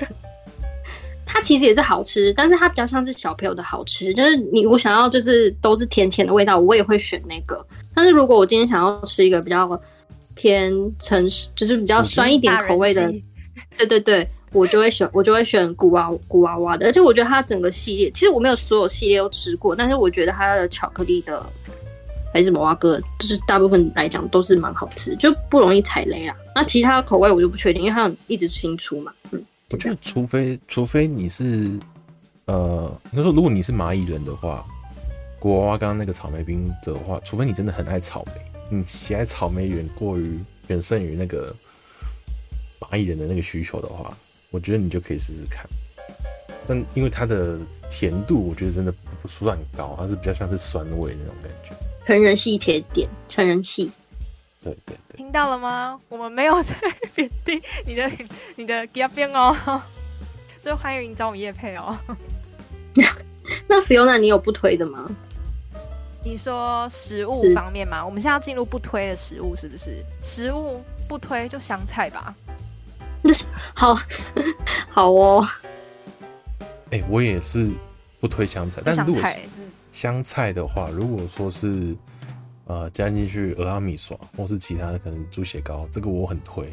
它其实也是好吃，但是它比较像是小朋友的好吃。就是你我想要就是都是甜甜的味道，我也会选那个。但是如果我今天想要吃一个比较偏成熟，就是比较酸一点口味的，对对对，我就会选我就会选古娃古娃娃的。而且我觉得它整个系列，其实我没有所有系列都吃过，但是我觉得它的巧克力的还是摩瓦哥，就是大部分来讲都是蛮好吃，就不容易踩雷啦。那其他口味我就不确定，因为它一直新出嘛，嗯。我觉得，除非除非你是，呃，应该说，如果你是蚂蚁人的话，国娃娃刚刚那个草莓冰的话，除非你真的很爱草莓，你喜爱草莓远过于远胜于那个蚂蚁人的那个需求的话，我觉得你就可以试试看。但因为它的甜度，我觉得真的不算高，它是比较像是酸味那种感觉。成人系甜点，成人系。对对对，听到了吗？我们没有在贬低你的你的吉亚冰哦，所以欢迎你找我们叶配哦。那 Fiona，你有不推的吗？你说食物方面吗？我们现在要进入不推的食物，是不是？食物不推就香菜吧。那 是好 好哦。哎、欸，我也是不推香菜，但是如果是香菜的话，如果说是。呃，加进去俄阿米耍，或是其他的可能猪血糕，这个我很推。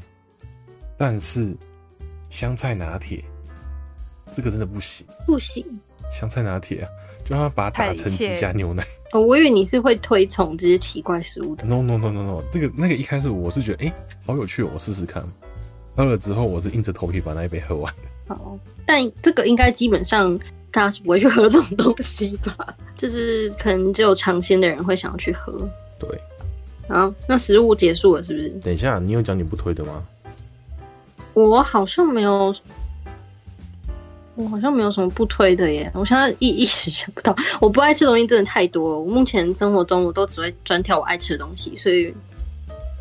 但是香菜拿铁，这个真的不行，不行。香菜拿铁啊，就让它把它打成只加牛奶。哦，我以为你是会推崇这些奇怪食物的。No No No No No，这个那个一开始我是觉得，哎、欸，好有趣哦，我试试看。喝了之后，我是硬着头皮把那一杯喝完的。好，但这个应该基本上大家是不会去喝这种东西吧？就是可能只有尝鲜的人会想要去喝。对，好，那食物结束了是不是？等一下，你有讲你不推的吗？我好像没有，我好像没有什么不推的耶。我现在一一时想不到，我不爱吃东西真的太多了。我目前生活中我都只会专挑我爱吃的东西，所以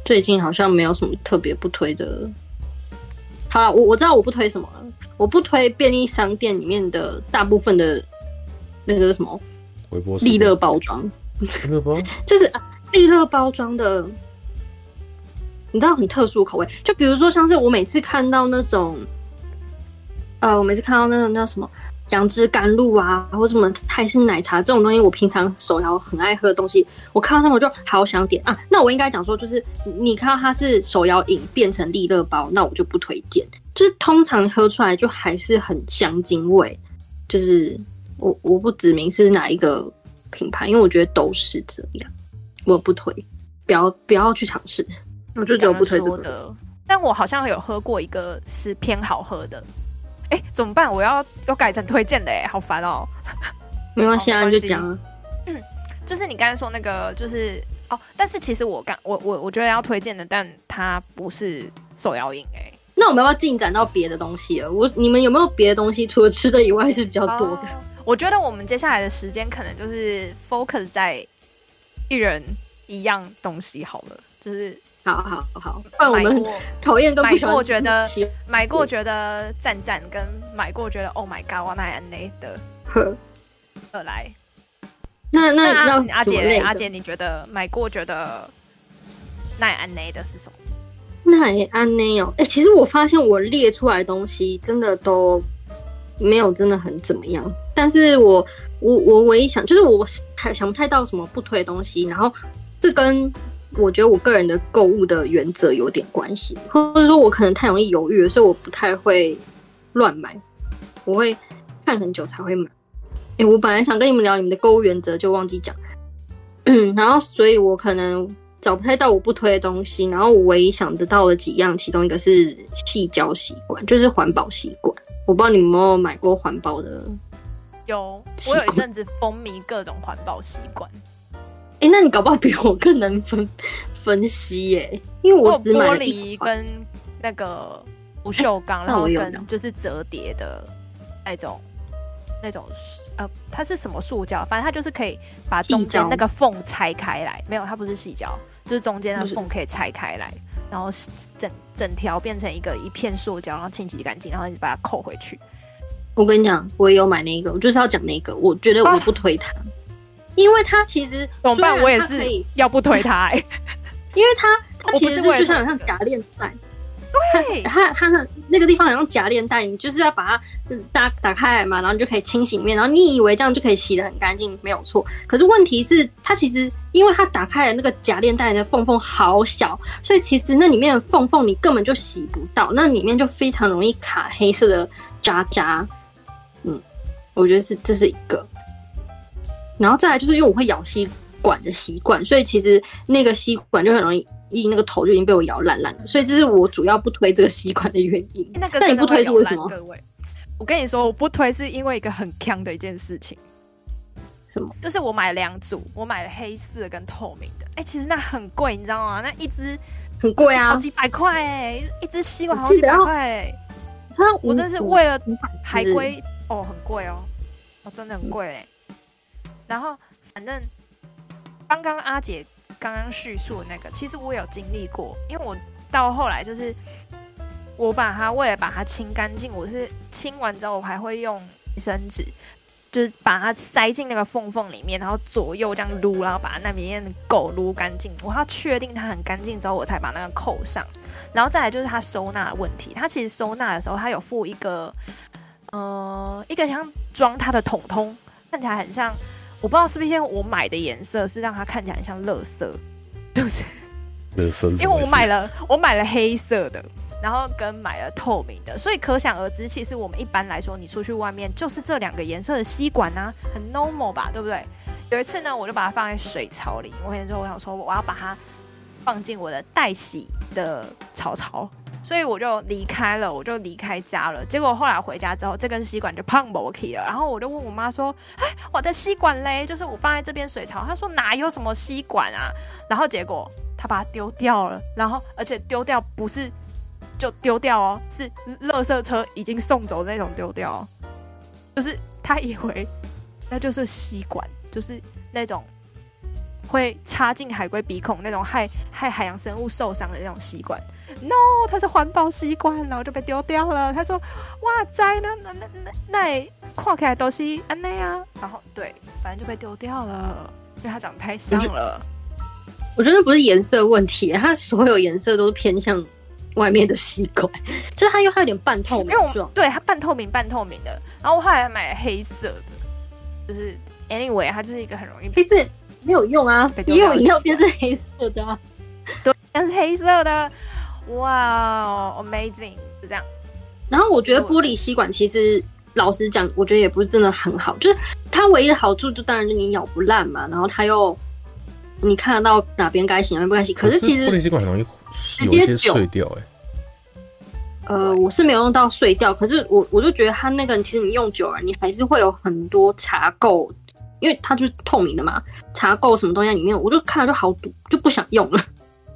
最近好像没有什么特别不推的。好了，我我知道我不推什么了，我不推便利商店里面的大部分的那个什么微波利乐包装，利乐包 就是。利乐包装的，你知道很特殊口味，就比如说像是我每次看到那种，呃，我每次看到那种叫什么杨枝甘露啊，或什么泰式奶茶这种东西，我平常手摇很爱喝的东西，我看到他们我就好想点啊。那我应该讲说，就是你看到它是手摇饮变成利乐包，那我就不推荐。就是通常喝出来就还是很香精味，就是我我不指明是哪一个品牌，因为我觉得都是这样。我不推，不要不要去尝试。我就觉得我不推这个的。但我好像有喝过一个是偏好喝的。哎、欸，怎么办？我要要改成推荐的哎，好烦哦、喔。没关系啊，你就讲啊。就是你刚才说那个，就是哦。但是其实我刚我我我觉得要推荐的，但它不是手摇饮哎。那我们要不要进展到别的东西了？我你们有没有别的东西，除了吃的以外是比较多的？哦、我觉得我们接下来的时间可能就是 focus 在。一人一样东西好了，就是好好好。我们讨厌跟买过觉得买过觉得赞赞，跟买过觉得 Oh my God，我那样的。二来。那那那要阿姐，阿阿姐，你觉得买过觉得奈安内的是什么？奈安内哦，哎，其实我发现我列出来的东西真的都没有真的很怎么样，但是我我我唯一想就是我还想不太到什么不推的东西，然后这跟我觉得我个人的购物的原则有点关系，或者说我可能太容易犹豫了，所以我不太会乱买，我会看很久才会买。欸、我本来想跟你们聊你们的购物原则，就忘记讲。然后所以我可能找不太到我不推的东西，然后我唯一想得到的几样，其中一个是细胶吸管，就是环保吸管。我不知道你们有没有买过环保的？有，我有一阵子风靡各种环保习惯。哎、欸，那你搞不好比我更能分分析耶、欸，因为我只买了玻璃跟那个不锈钢，然后跟就是折叠的那种。那种呃，它是什么塑胶？反正它就是可以把中间那个缝拆开来。没有，它不是细胶，就是中间那个缝可以拆开来，然后整整条变成一个一片塑胶，然后清洗干净，然后一直把它扣回去。我跟你讲，我也有买那个，我就是要讲那个。我觉得我不推它，啊、因为它其实怎么办？我也是要不推它、欸，因为它它其实是就像像夹链带。对，它它的那个地方好像夹链袋，你就是要把它打打开来嘛，然后你就可以清洗面，然后你以为这样就可以洗得很干净，没有错。可是问题是，它其实因为它打开了那个夹链袋的缝缝好小，所以其实那里面的缝缝你根本就洗不到，那里面就非常容易卡黑色的渣渣。嗯，我觉得是这是一个。然后再来就是因为我会咬吸管的习惯，所以其实那个吸管就很容易。一那个头就已经被我咬烂烂了，所以这是我主要不推这个吸管的原因。那个那你不推是为什么？各位，我跟你说，我不推是因为一个很坑的一件事情。什么？就是我买了两组，我买了黑色跟透明的。哎、欸，其实那很贵，你知道吗？那一只很贵啊，好几百块哎，一只吸管好几百块哎。我真是为了海龟哦，很贵哦，哦，真的很贵哎。然后反正刚刚阿姐。刚刚叙述的那个，其实我有经历过，因为我到后来就是我把它为了把它清干净，我是清完之后我还会用卫生纸，就是把它塞进那个缝缝里面，然后左右这样撸，然后把它那边的狗撸干净。我要确定它很干净之后，我才把那个扣上。然后再来就是它收纳的问题，它其实收纳的时候它有附一个呃一个像装它的桶桶，看起来很像。我不知道是不是因为我买的颜色是让它看起来很像垃圾，就是 垃圾。因为我买了我买了黑色的，然后跟买了透明的，所以可想而知，其实我们一般来说，你出去外面就是这两个颜色的吸管啊，很 normal 吧，对不对？有一次呢，我就把它放在水槽里，我跟你说，我想说我要把它放进我的待洗的槽槽。所以我就离开了，我就离开家了。结果后来回家之后，这根吸管就胖不起了。然后我就问我妈说：“哎，我的吸管嘞？就是我放在这边水槽。”她说：“哪有什么吸管啊？”然后结果她把它丢掉了。然后而且丢掉不是就丢掉哦，是垃圾车已经送走的那种丢掉。就是她以为那就是吸管，就是那种会插进海龟鼻孔那种害害海洋生物受伤的那种吸管。No，它是环保吸管，然后就被丢掉了。他说：“哇塞，那那那那那看起来都是安内啊。”然后对，反正就被丢掉了，因为它长得太像了。我觉得不是颜色问题，它所有颜色都是偏向外面的吸管，就是它又它有点半透明，对，它半透明半透明的。然后我后来买了黑色的，就是 anyway，它就是一个很容易黑色没有用啊，也有饮料店是黑色的啊，对，但是黑色的。哇、wow，amazing，就这样。然后我觉得玻璃吸管其实老实讲，我觉得也不是真的很好。就是它唯一的好处，就当然是你咬不烂嘛。然后它又你看得到哪边该洗哪边不该洗。可是其实玻璃吸管很容易有一些碎掉哎、欸。呃，我是没有用到碎掉，可是我我就觉得它那个其实你用久了，你还是会有很多茶垢，因为它就是透明的嘛，茶垢什么东西在里面，我就看了就好堵，就不想用了，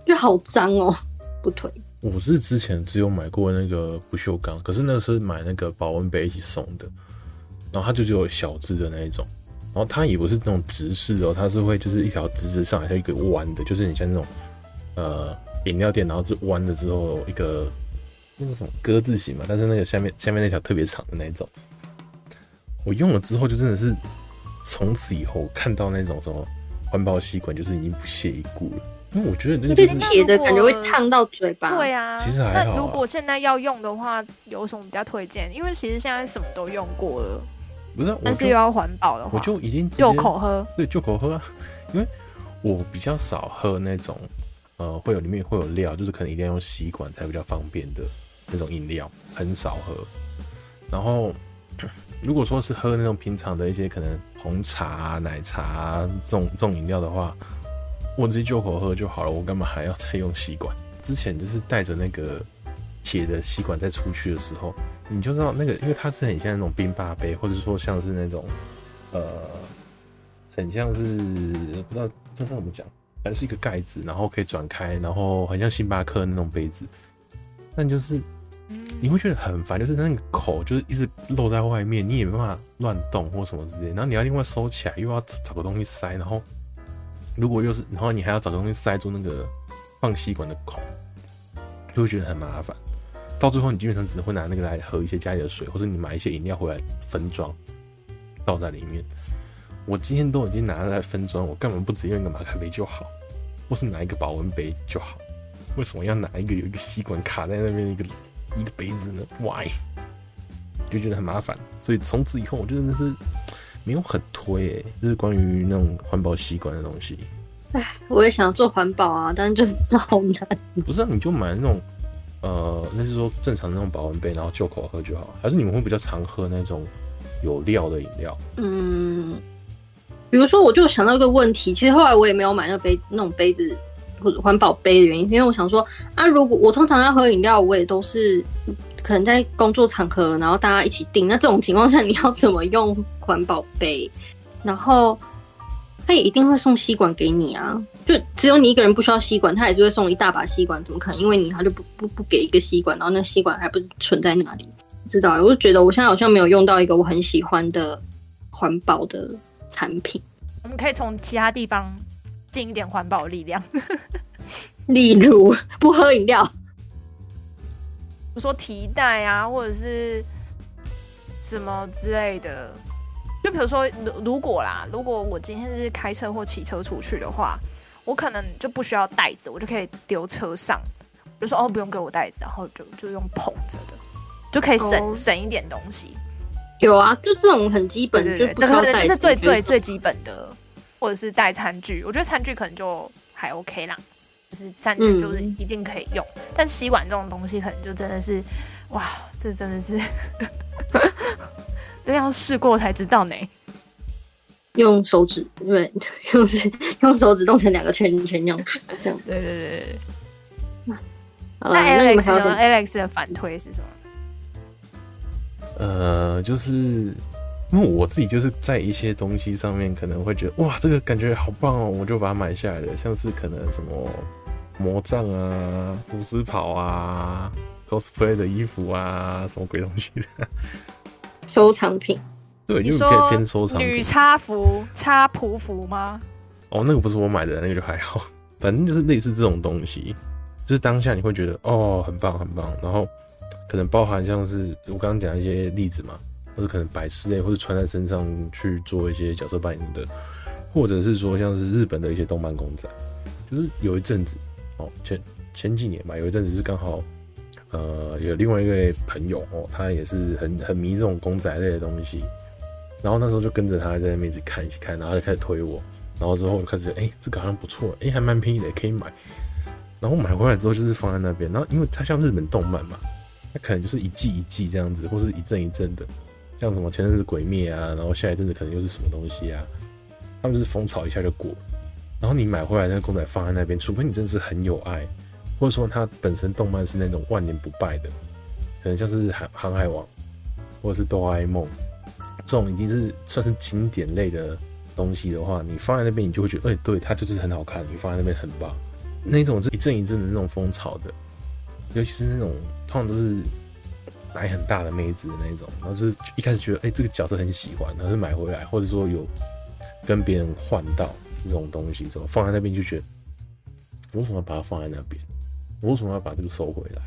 就好脏哦、喔，不推。我是之前只有买过那个不锈钢，可是那是买那个保温杯一起送的，然后它就只有小只的那一种，然后它也不是那种直式的，它是会就是一条直直上来，它一个弯的，就是你像那种呃饮料店，然后是弯了之后一个那个什么鸽字形嘛，但是那个下面下面那条特别长的那一种，我用了之后就真的是从此以后看到那种什么环保吸管，就是已经不屑一顾了。因为我觉得那个就是铁的感觉会烫到嘴巴。对啊，其实还好啊。那如果现在要用的话，有什么比较推荐？因为其实现在什么都用过了。不是，但是又要环保的话，我就已经就口喝。对，就口喝啊。因为我比较少喝那种，呃，会有里面会有料，就是可能一定要用吸管才比较方便的那种饮料，很少喝。然后，如果说是喝那种平常的一些可能红茶啊、奶茶啊这种这种饮料的话，我直接就口喝就好了，我干嘛还要再用吸管？之前就是带着那个铁的吸管在出去的时候。你就知道那个，因为它是很像那种冰霸杯，或者说像是那种，呃，很像是不知道这怎么讲，反正是一个盖子，然后可以转开，然后很像星巴克那种杯子。但就是你会觉得很烦，就是那个口就是一直露在外面，你也没办法乱动或什么之类。然后你要另外收起来，又要找个东西塞，然后如果又是，然后你还要找东西塞住那个放吸管的孔，就会觉得很麻烦。到最后，你基本上只会拿那个来喝一些家里的水，或者你买一些饮料回来分装，倒在里面。我今天都已经拿来分装，我干嘛不直接用一个马克杯就好，或是拿一个保温杯就好？为什么要拿一个有一个吸管卡在那边一个一个杯子呢？Why？就觉得很麻烦。所以从此以后，我就真的是没有很推诶、欸，就是关于那种环保习惯的东西。哎，我也想做环保啊，但是就是好难。不是啊，你就买那种。呃，那是说正常的那种保温杯，然后就口喝就好。还是你们会比较常喝那种有料的饮料？嗯，比如说，我就想到一个问题，其实后来我也没有买那杯那种杯子或者环保杯的原因，是因为我想说啊，如果我通常要喝饮料，我也都是可能在工作场合，然后大家一起订，那这种情况下你要怎么用环保杯？然后他也一定会送吸管给你啊。就只有你一个人不需要吸管，他也是会送一大把吸管，怎么可能？因为你他就不不不给一个吸管，然后那吸管还不是存在那里？知道？我就觉得我现在好像没有用到一个我很喜欢的环保的产品。我们可以从其他地方尽一点环保力量，例如不喝饮料，比如说提袋啊，或者是什么之类的。就比如说，如如果啦，如果我今天是开车或骑车出去的话。我可能就不需要袋子，我就可以丢车上，就说哦，不用给我袋子，然后就就用捧着的，就可以省、oh. 省一点东西。有啊，就这种很基本，就不需要袋子，这是最对最基本的，或者是带餐具。我觉得餐具可能就还 OK 啦，就是站着就是一定可以用，嗯、但吸管这种东西可能就真的是，哇，这真的是，都要试过才知道呢。用手指，对，用是用手指弄成两个圈圈用，这样。对对对对。那 Alex 呢？Alex 的反推是什么？呃，就是因为我自己就是在一些东西上面可能会觉得哇，这个感觉好棒哦，我就把它买下来了。像是可能什么魔杖啊、巫师袍啊、cosplay 的衣服啊，什么鬼东西的收藏品。对，因为可以偏收藏。女插服、插仆服吗？哦，那个不是我买的，那个就还好。反正就是类似这种东西，就是当下你会觉得哦，很棒很棒。然后可能包含像是我刚刚讲的一些例子嘛，或者可能摆饰类，或者穿在身上去做一些角色扮演的，或者是说像是日本的一些动漫公仔。就是有一阵子哦，前前几年吧，有一阵子是刚好呃有另外一位朋友哦，他也是很很迷这种公仔类的东西。然后那时候就跟着他在那边一直看一起看，然后就开始推我，然后之后就开始哎、这个好像不错，哎、还蛮便宜的，可以买。然后买回来之后就是放在那边，然后因为它像日本动漫嘛，它可能就是一季一季这样子，或是一阵一阵的，像什么前阵子鬼灭啊，然后下一阵子可能又是什么东西啊，他们就是风潮一下就过。然后你买回来那个公仔放在那边，除非你真的是很有爱，或者说它本身动漫是那种万年不败的，可能像是航航海王，或者是哆啦 A 梦。这种已经是算是经典类的东西的话，你放在那边，你就会觉得，哎、对，它就是很好看。你放在那边很棒。那种是一阵一阵的那种风潮的，尤其是那种通常都是奶很大的妹子的那种，然后就是一开始觉得，哎、这个角色很喜欢，然后就买回来，或者说有跟别人换到这种东西之后，放在那边就觉得，我为什么要把它放在那边？我为什么要把这个收回来？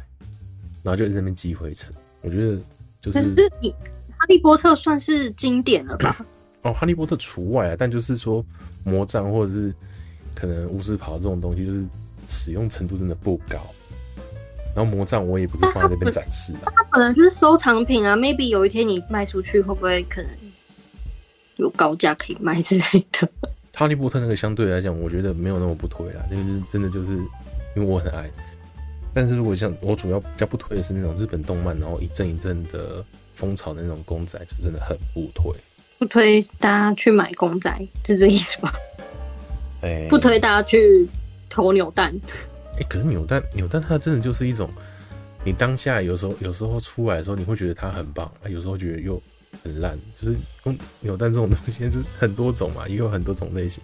然后就在那边积灰尘。我觉得就是。可是你哈利波特算是经典了吧？哦，哈利波特除外啊，但就是说魔杖或者是可能巫师袍这种东西，就是使用程度真的不高。然后魔杖我也不是放在那边展示的，它本来就是收藏品啊。Maybe 有一天你卖出去，会不会可能有高价可以卖之类的？哈利波特那个相对来讲，我觉得没有那么不推啦，就是真的就是因为我很爱。但是如果像我主要比较不推的是那种日本动漫，然后一阵一阵的风潮的那种公仔，就真的很不推。不推大家去买公仔，是这意思吧？哎、欸，不推大家去投扭蛋。哎、欸，可是扭蛋，扭蛋它真的就是一种，你当下有时候有时候出来的时候，你会觉得它很棒，啊，有时候觉得又很烂，就是扭蛋这种东西就是很多种嘛，也有很多种类型。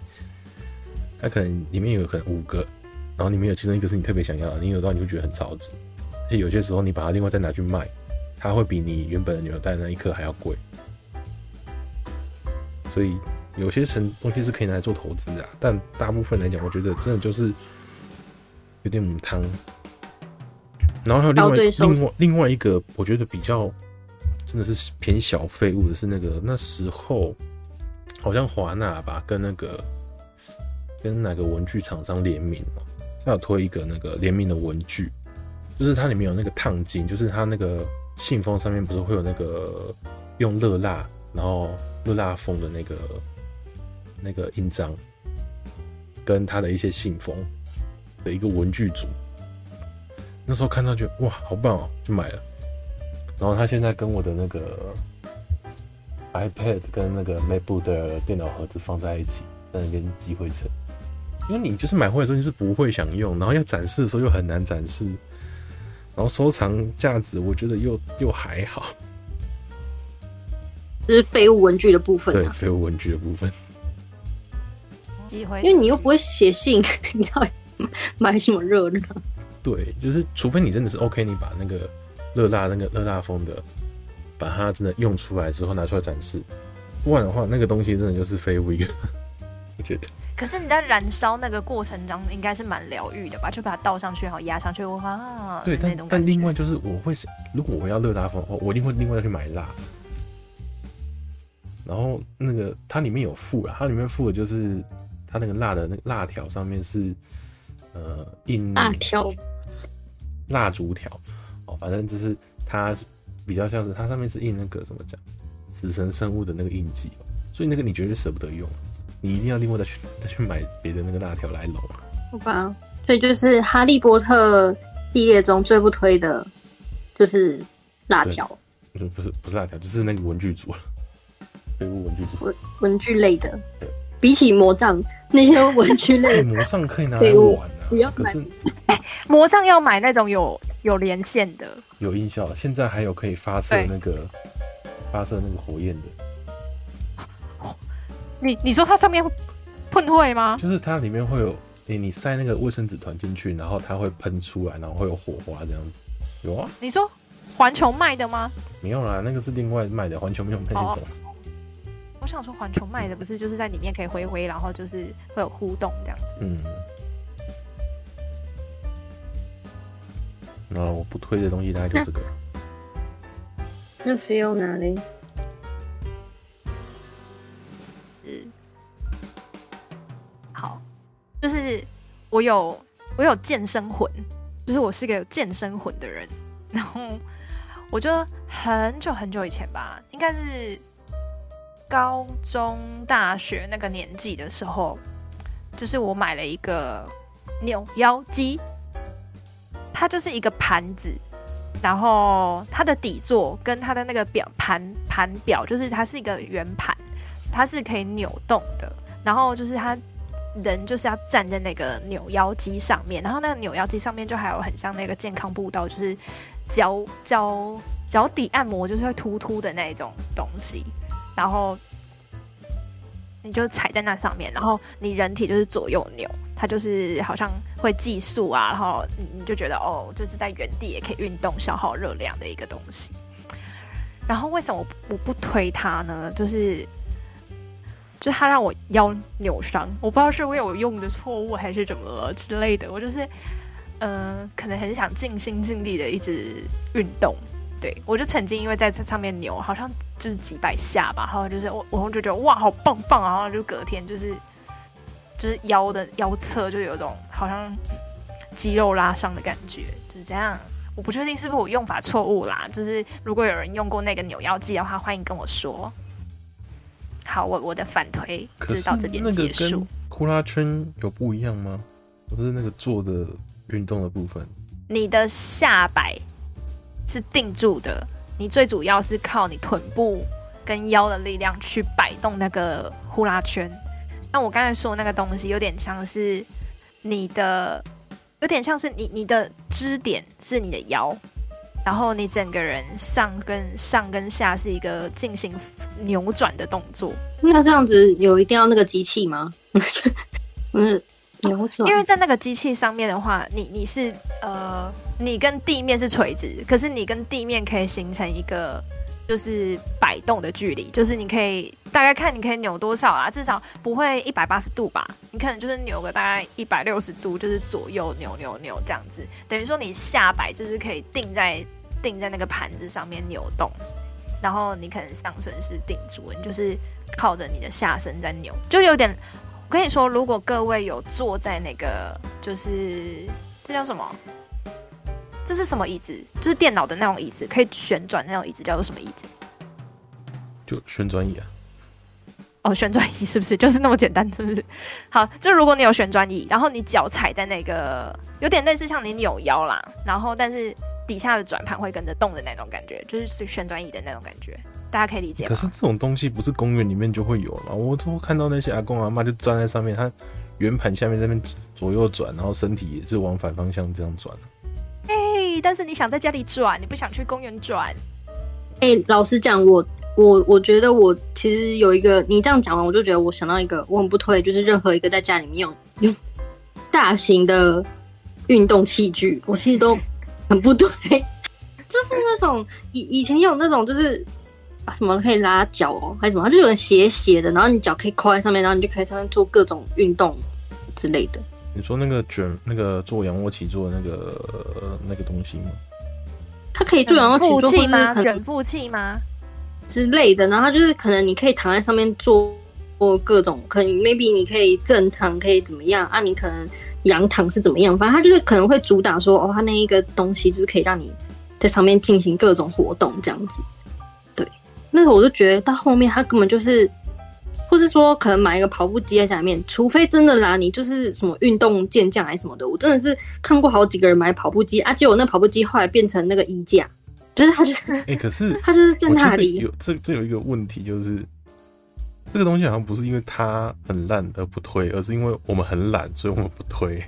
它可能里面有可能五个，然后里面有其中一个是你特别想要的，你扭到你会觉得很超值。而且有些时候你把它另外再拿去卖，它会比你原本的扭蛋那一颗还要贵。所以有些成东西是可以拿来做投资啊，但大部分来讲，我觉得真的就是。有点母汤，然后还有另外另外另外一个，我觉得比较真的是偏小废物的是那个那时候好像华纳吧，跟那个跟哪个文具厂商联名哦，他有推一个那个联名的文具，就是它里面有那个烫金，就是它那个信封上面不是会有那个用热蜡，然后热蜡封的那个那个印章，跟它的一些信封。的一个文具组，那时候看到就哇，好棒哦，就买了。然后他现在跟我的那个 iPad 跟那个 MacBook 的电脑盒子放在一起，在那边积灰尘。因为你就是买回来的时候你是不会想用，然后要展示的时候又很难展示，然后收藏价值我觉得又又还好。这是废物文具的部分啊。对，废物文具的部分。积灰，因为你又不会写信，你要。买什么热闹？对，就是除非你真的是 OK，你把那个热辣那个热辣风的，把它真的用出来之后拿出来展示，不然的话，那个东西真的就是废物一个。我觉得。可是你在燃烧那个过程中，应该是蛮疗愈的吧？就把它倒上去，然后压上去，哇！对，但但另外就是，我会想，如果我要热辣风的话，我一定会另外要去买辣。然后那个它里面有附啊，它里面附的就是它那个辣的那个辣条上面是。呃，印辣条、蜡烛条，哦，反正就是它比较像是它上面是印那个怎么讲，死神生物的那个印记，所以那个你绝对舍不得用，你一定要另外再去再去买别的那个辣条来弄。好吧，所以就是哈利波特系列中最不推的，就是辣条。不是不是辣条，就是那个文具组，废物文具组，文文具类的。对，比起魔杖那些文具类的，魔杖可以拿来玩。不要买，哎、欸，魔杖要买那种有有连线的，有音效。现在还有可以发射那个发射那个火焰的。你你说它上面会喷会吗？就是它里面会有，你、欸、你塞那个卫生纸团进去，然后它会喷出来，然后会有火花这样子。有啊？你说环球卖的吗？没有啦，那个是另外卖的，环球没有卖那种。我想说环球卖的不是就是在里面可以挥挥，然后就是会有互动这样子。嗯。啊，我不推的东西大概就这个。那 feel 哪里？嗯，好，就是我有我有健身魂，就是我是个有健身魂的人。然后我觉得很久很久以前吧，应该是高中、大学那个年纪的时候，就是我买了一个扭腰机。它就是一个盘子，然后它的底座跟它的那个表盘盘表，就是它是一个圆盘，它是可以扭动的。然后就是它人就是要站在那个扭腰机上面，然后那个扭腰机上面就还有很像那个健康步道，就是脚脚脚底按摩就是会突突的那种东西，然后你就踩在那上面，然后你人体就是左右扭。它就是好像会计数啊，然后你你就觉得哦，就是在原地也可以运动，消耗热量的一个东西。然后为什么我我不推它呢？就是，就它让我腰扭伤，我不知道是因为我用的错误还是怎么了之类的。我就是，嗯、可能很想尽心尽力的一直运动，对，我就曾经因为在这上面扭，好像就是几百下吧，然后就是我我就觉得哇，好棒棒！然后就隔天就是就是腰的腰侧就有种好像肌肉拉伤的感觉，就是这样。我不确定是不是我用法错误啦，就是如果有人用过那个扭腰剂的话，欢迎跟我说。好，我我的反推就是到这边结束。呼啦圈有不一样吗？不是那个做的运动的部分。你的下摆是定住的，你最主要是靠你臀部跟腰的力量去摆动那个呼啦圈。那我刚才说的那个东西有点像是你的，有点像是你你的支点是你的腰，然后你整个人上跟上跟下是一个进行扭转的动作。那这样子有一定要那个机器吗？嗯。因为在那个机器上面的话，你你是呃，你跟地面是垂直，可是你跟地面可以形成一个就是摆动的距离，就是你可以大概看你可以扭多少啊，至少不会一百八十度吧，你可能就是扭个大概一百六十度，就是左右扭扭扭这样子，等于说你下摆就是可以定在定在那个盘子上面扭动，然后你可能上身是定住，你就是靠着你的下身在扭，就有点。我跟你说，如果各位有坐在那个，就是这叫什么？这是什么椅子？就是电脑的那种椅子，可以旋转那种椅子，叫做什么椅子？就旋转椅啊。哦，旋转椅是不是 就是那么简单？是不是？好，就如果你有旋转椅，然后你脚踩在那个，有点类似像你扭腰啦，然后但是底下的转盘会跟着动的那种感觉，就是旋转椅的那种感觉。大家可以理解。可是这种东西不是公园里面就会有吗？我都看到那些阿公阿妈就站在上面，他圆盘下面这边左右转，然后身体也是往反方向这样转。哎、但是你想在家里转，你不想去公园转。哎、老实讲，我我我觉得我其实有一个，你这样讲完，我就觉得我想到一个，我很不推，就是任何一个在家里面用用大型的运动器具，我其实都很不推。就是那种以以前有那种就是。啊，什么可以拉脚哦，还是什么？它就有人斜斜的，然后你脚可以靠在上面，然后你就可以上面做各种运动之类的。你说那个卷，那个做仰卧起坐的那个那个东西吗？它可以做仰卧起坐，或吗？卷腹器吗？之类的。然后它就是可能你可以躺在上面做做各种，可能 maybe 你可以正躺，可以怎么样啊？你可能仰躺是怎么样？反正它就是可能会主打说，哦，它那一个东西就是可以让你在上面进行各种活动这样子。对那个我就觉得到后面它根本就是，或是说可能买一个跑步机在家里面，除非真的啦，你就是什么运动健将还是什么的，我真的是看过好几个人买跑步机啊，结果那跑步机后来变成那个衣架，就是他就是哎、欸，可是 他就是在那里有这这有一个问题就是，这个东西好像不是因为它很烂而不推，而是因为我们很懒，所以我们不推。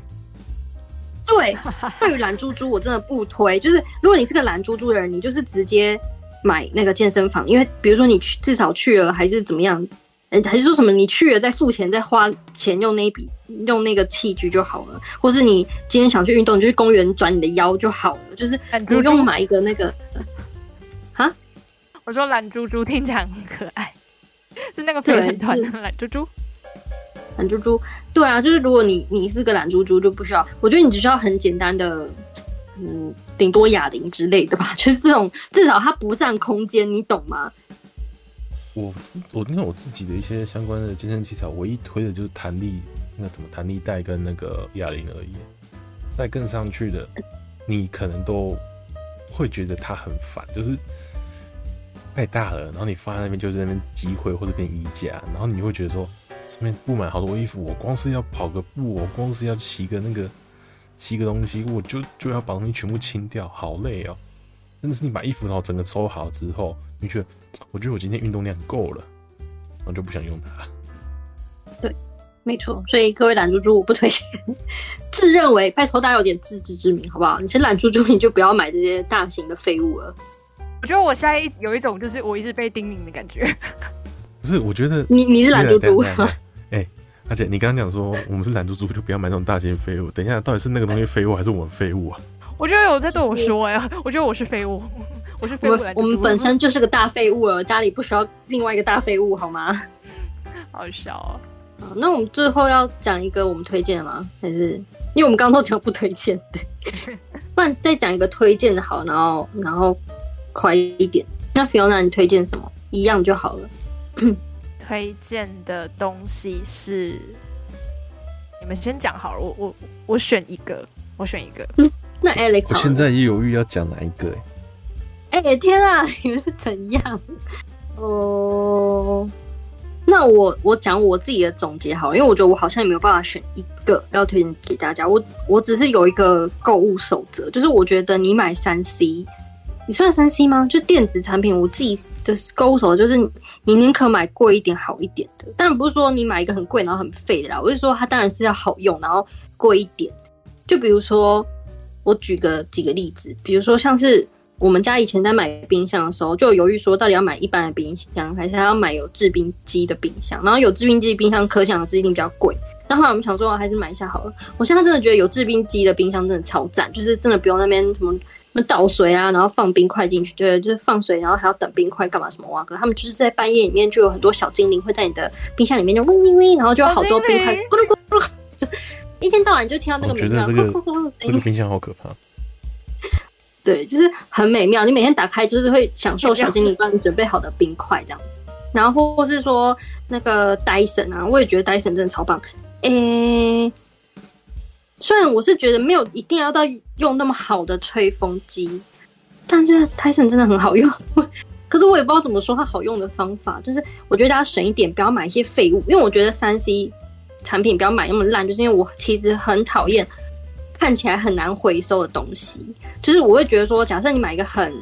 对，对于懒猪猪我真的不推，就是如果你是个懒猪猪的人，你就是直接。买那个健身房，因为比如说你去至少去了还是怎么样，哎，还是说什么你去了再付钱再花钱用那笔用那个器具就好了，或是你今天想去运动，你就去公园转你的腰就好了，就是不用买一个那个。啊？我说懒猪猪听起来很可爱，是那个飞行团的懒猪猪。懒猪猪，对啊，就是如果你你是个懒猪猪，就不需要，我觉得你只需要很简单的。嗯，顶多哑铃之类的吧，就是这种，至少它不占空间，你懂吗？我我因为我自己的一些相关的健身器材，唯一推的就是弹力，那个什么弹力带跟那个哑铃而已。再更上去的，你可能都会觉得它很烦，就是太大了，然后你放在那边就是那边积灰或者变衣架，然后你会觉得说上面布满好多衣服，我光是要跑个步，我光是要骑个那个。骑个东西，我就就要把东西全部清掉，好累哦！真的是你把衣服然后整个收好之后，你觉得，我觉得我今天运动量够了，我就不想用它。对，没错。所以各位懒猪猪，我不推荐。自认为，拜托大家有点自知之明，好不好？你是懒猪猪，你就不要买这些大型的废物了。我觉得我现在有一种就是我一直被叮咛的感觉。不是，我觉得你你是懒猪猪。哎而且你刚刚讲说我们是懒猪猪，就不要买那种大型废物。等一下，到底是那个东西废物，还是我们废物啊？我觉得有在对我说呀，我觉得我是废物，我是废物。我们本身就是个大废物了，家里不需要另外一个大废物，好吗？好笑啊！好，那我们最后要讲一个我们推荐的吗？还是因为我们刚刚都讲不推荐的，不然再讲一个推荐的好，然后然后快一点。那 Fiona，你推荐什么？一样就好了。推荐的东西是，你们先讲好了，我我我选一个，我选一个。那 Alex，我现在也犹豫要讲哪一个哎、欸。哎、天啊，你们是怎样？哦，那我我讲我自己的总结好，因为我觉得我好像也没有办法选一个要推荐给大家。我我只是有一个购物守则，就是我觉得你买三 C。你算三 C 吗？就电子产品，我自己的勾手就是，你宁可买贵一点、好一点的。当然不是说你买一个很贵然后很废的啦，我是说它当然是要好用，然后贵一点。就比如说，我举个几个例子，比如说像是我们家以前在买冰箱的时候，就犹豫说到底要买一般的冰箱，还是还要买有制冰机的冰箱。然后有制冰机冰箱，可想而知一定比较贵。那后来我们想说，还是买一下好了。我现在真的觉得有制冰机的冰箱真的超赞，就是真的不用那边什么。倒水啊，然后放冰块进去，对，就是放水，然后还要等冰块干嘛什么哇？可他们就是在半夜里面就有很多小精灵会在你的冰箱里面就嗡嗡嗡，然后就有好多冰块咕噜咕噜咕噜，一天到晚就听到那个鸣叫。我觉得这个这个冰箱好可怕。对，就是很美妙。你每天打开就是会享受小精灵帮你准备好的冰块这样子。然后或是说那个 Dyson 啊，我也觉得 Dyson 真的超棒。诶、欸。虽然我是觉得没有一定要到用那么好的吹风机，但是 Dyson 真的很好用。可是我也不知道怎么说它好用的方法，就是我觉得大家省一点，不要买一些废物。因为我觉得三 C 产品不要买那么烂，就是因为我其实很讨厌看起来很难回收的东西。就是我会觉得说，假设你买一个很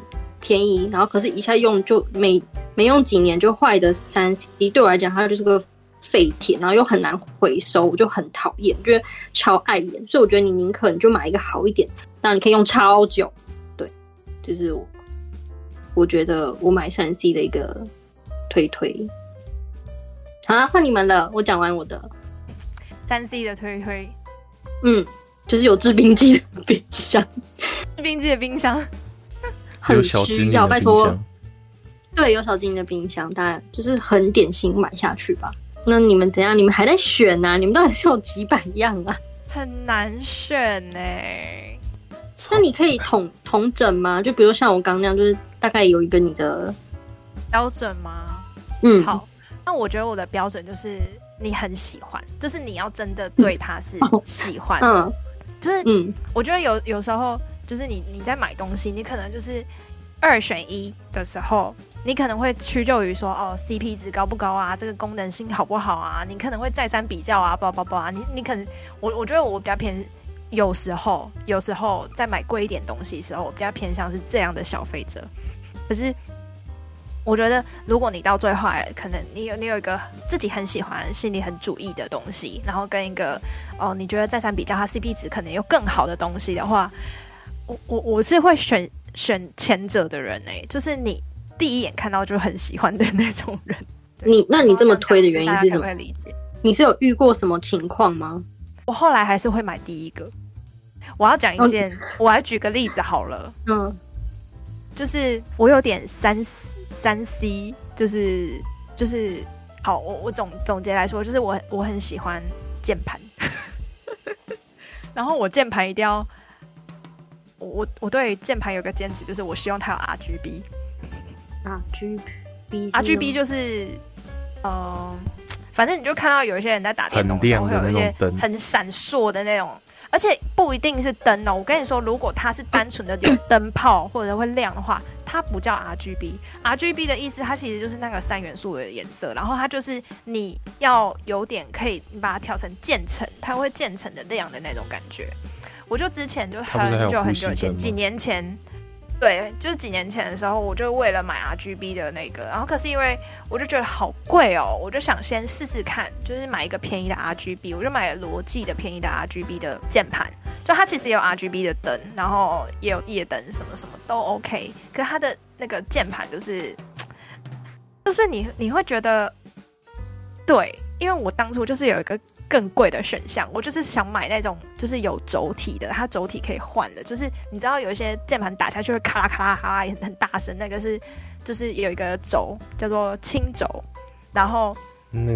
便宜，然后可是一下用就没没用几年就坏的三 C，对我来讲它就是个。废铁，然后又很难回收，我就很讨厌，我觉得超碍眼，所以我觉得你宁可你就买一个好一点，那你可以用超久。对，就是我，我觉得我买三 C 的一个推推。好啊，换你们了，我讲完我的三 C 的推推。嗯，就是有制冰机的冰箱，制冰机的冰箱很需要，拜托。对，有小精灵的冰箱，当然就是很典型，买下去吧。那你们怎样？你们还在选呢、啊？你们到底是有几百样啊？很难选呢、欸。那你可以统统整吗？就比如像我刚那样，就是大概有一个你的标准吗？嗯，好。那我觉得我的标准就是你很喜欢，就是你要真的对他是喜欢。嗯，就是嗯，我觉得有有时候就是你你在买东西，你可能就是二选一的时候。你可能会屈就于说哦，CP 值高不高啊？这个功能性好不好啊？你可能会再三比较啊，不不不啊！你你可能我我觉得我比较偏，有时候有时候在买贵一点东西的时候，我比较偏向是这样的消费者。可是我觉得，如果你到最后，可能你有你有一个自己很喜欢、心里很主意的东西，然后跟一个哦，你觉得再三比较它 CP 值可能有更好的东西的话，我我我是会选选前者的人哎、欸，就是你。第一眼看到就很喜欢的那种人，你那你这么推的原因是什么？会理解？你是有遇过什么情况吗？我后来还是会买第一个。我要讲一件，哦、我来举个例子好了。嗯，就是我有点三三 C，就是就是好，我我总总结来说，就是我我很喜欢键盘，然后我键盘一定要，我我我对键盘有个坚持，就是我希望它有 RGB。R G B 就是，嗯、呃，反正你就看到有一些人在打电动的时候，会有一些很闪烁的那种，而且不一定是灯哦。我跟你说，如果它是单纯的有 灯泡或者会亮的话，它不叫 R G B。R G B 的意思，它其实就是那个三元素的颜色，然后它就是你要有点可以，你把它调成渐层，它会渐层的亮的那种感觉。我就之前就很久很久前，几年前。对，就是几年前的时候，我就为了买 RGB 的那个，然后可是因为我就觉得好贵哦，我就想先试试看，就是买一个便宜的 RGB，我就买了罗技的便宜的 RGB 的键盘，就它其实也有 RGB 的灯，然后也有夜灯，什么什么都 OK，可是它的那个键盘就是，就是你你会觉得，对，因为我当初就是有一个。更贵的选项，我就是想买那种就是有轴体的，它轴体可以换的，就是你知道有一些键盘打下去会咔啦咔啦咔啦也很大声，那个是就是有一个轴叫做轻轴，然后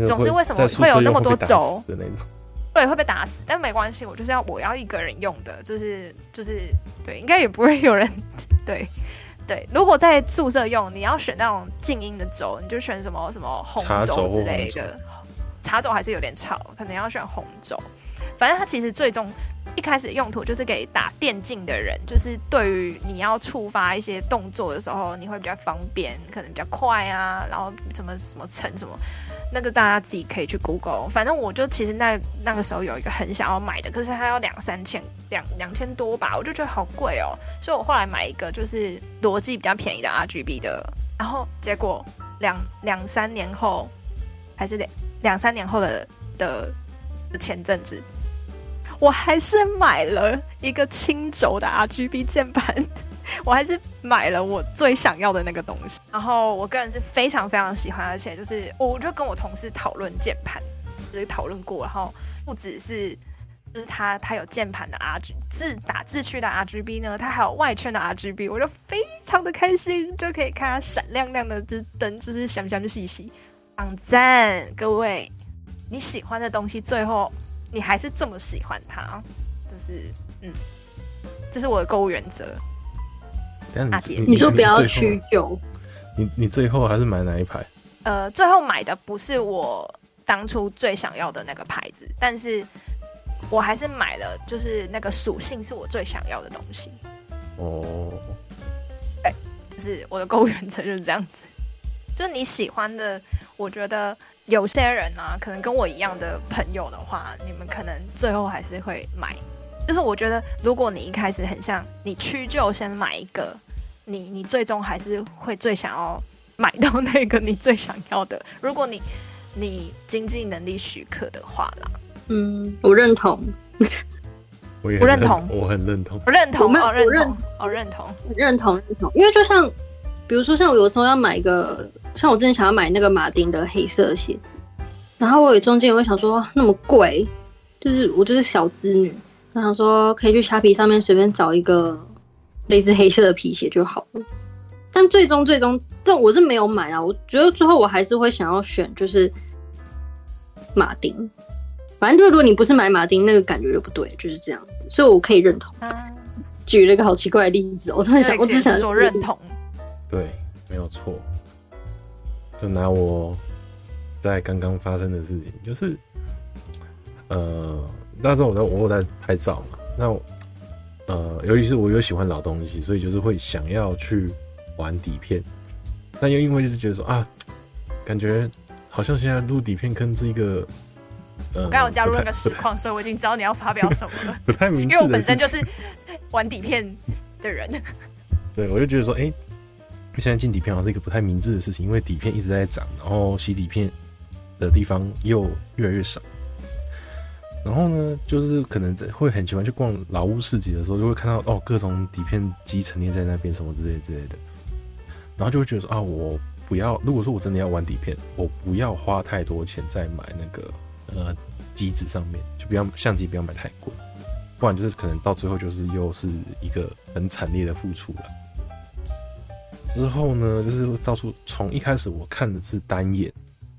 总之为什么会有那么多轴的那种？对，会被打死，但没关系，我就是要我要一个人用的，就是就是对，应该也不会有人 对，对，如果在宿舍用，你要选那种静音的轴，你就选什么什么红轴之类的。茶轴还是有点吵，可能要选红轴。反正它其实最终一开始用途就是给打电竞的人，就是对于你要触发一些动作的时候，你会比较方便，可能比较快啊。然后什么什么成什么，那个大家自己可以去 Google。反正我就其实那那个时候有一个很想要买的，可是它要两三千两两千多吧，我就觉得好贵哦。所以我后来买一个就是逻辑比较便宜的 RGB 的，然后结果两两三年后还是两两三年后的的前阵子。我还是买了一个轻轴的 RGB 键盘，我还是买了我最想要的那个东西。然后我个人是非常非常喜欢，而且就是我就跟我同事讨论键盘，就是讨论过，然后不只是就是它它有键盘的 RGB 字打字区的 RGB 呢，它还有外圈的 RGB，我就非常的开心，就可以看它闪亮亮的这灯，就是闪闪细细，很赞。各位你喜欢的东西最后。你还是这么喜欢它，就是嗯，这是我的购物原则。阿杰，你说不要屈就。你你最后还是买哪一排？呃，最后买的不是我当初最想要的那个牌子，但是我还是买了，就是那个属性是我最想要的东西。哦，哎，就是我的购物原则就是这样子，就是你喜欢的，我觉得。有些人呢、啊，可能跟我一样的朋友的话，你们可能最后还是会买。就是我觉得，如果你一开始很像你屈就先买一个，你你最终还是会最想要买到那个你最想要的。如果你你经济能力许可的话啦，嗯，我认同，我也不认同，我很认同，我认同，我认同，我认同，认同，认同，因为就像比如说，像我有时候要买一个。像我之前想要买那个马丁的黑色鞋子，然后我也中间也会想说那么贵，就是我就是小资女，然后想说可以去虾皮上面随便找一个类似黑色的皮鞋就好了。但最终最终，但我是没有买啊。我觉得最后我还是会想要选就是马丁，反正就是如果你不是买马丁，那个感觉就不对，就是这样子。所以我可以认同。举了一个好奇怪的例子，我突然想，我只想说认同。对，没有错。就拿我在刚刚发生的事情，就是呃，那时候我在我在拍照嘛，那呃，尤其是我有喜欢老东西，所以就是会想要去玩底片，但又因为就是觉得说啊，感觉好像现在录底片坑是一个，呃、我刚有加入那个实况，所以我已经知道你要发表什么了，不太明，因为我本身就是玩底片的人，对，我就觉得说，哎、欸。现在进底片好像是一个不太明智的事情，因为底片一直在涨，然后洗底片的地方又越来越少。然后呢，就是可能在会很喜欢去逛老屋市集的时候，就会看到哦各种底片机陈列在那边什么之类之类的，然后就会觉得说啊，我不要，如果说我真的要玩底片，我不要花太多钱再买那个呃机子上面，就不要相机不要买太贵，不然就是可能到最后就是又是一个很惨烈的付出了。之后呢，就是到处从一开始我看的是单眼，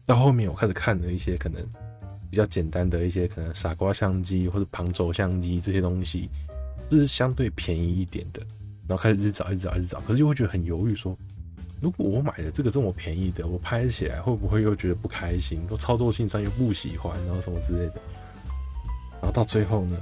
到后面我开始看了一些可能比较简单的一些可能傻瓜相机或者旁轴相机这些东西，就是相对便宜一点的，然后开始一直找一直找一直找，可是又会觉得很犹豫说，如果我买的这个这么便宜的，我拍起来会不会又觉得不开心？都操作性上又不喜欢，然后什么之类的，然后到最后呢，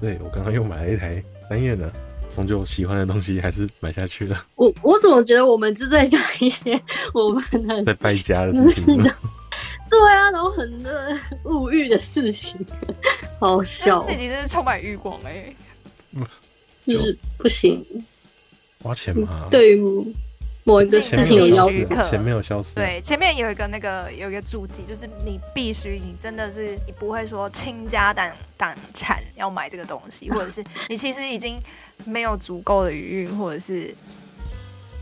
对，我刚刚又买了一台单眼的。终究喜欢的东西还是买下去了。我我怎么觉得我们是在讲一些我们的 在败家的事情？对啊，然后很多物欲的事情，好笑。自己真是充满欲望哎、欸，就是不行，花钱嘛。对于。某一个事情有消失，前面有消失。对，前面有一个那个有一个注记，就是你必须，你真的是你不会说倾家荡荡产要买这个东西，或者是你其实已经没有足够的余裕，或者是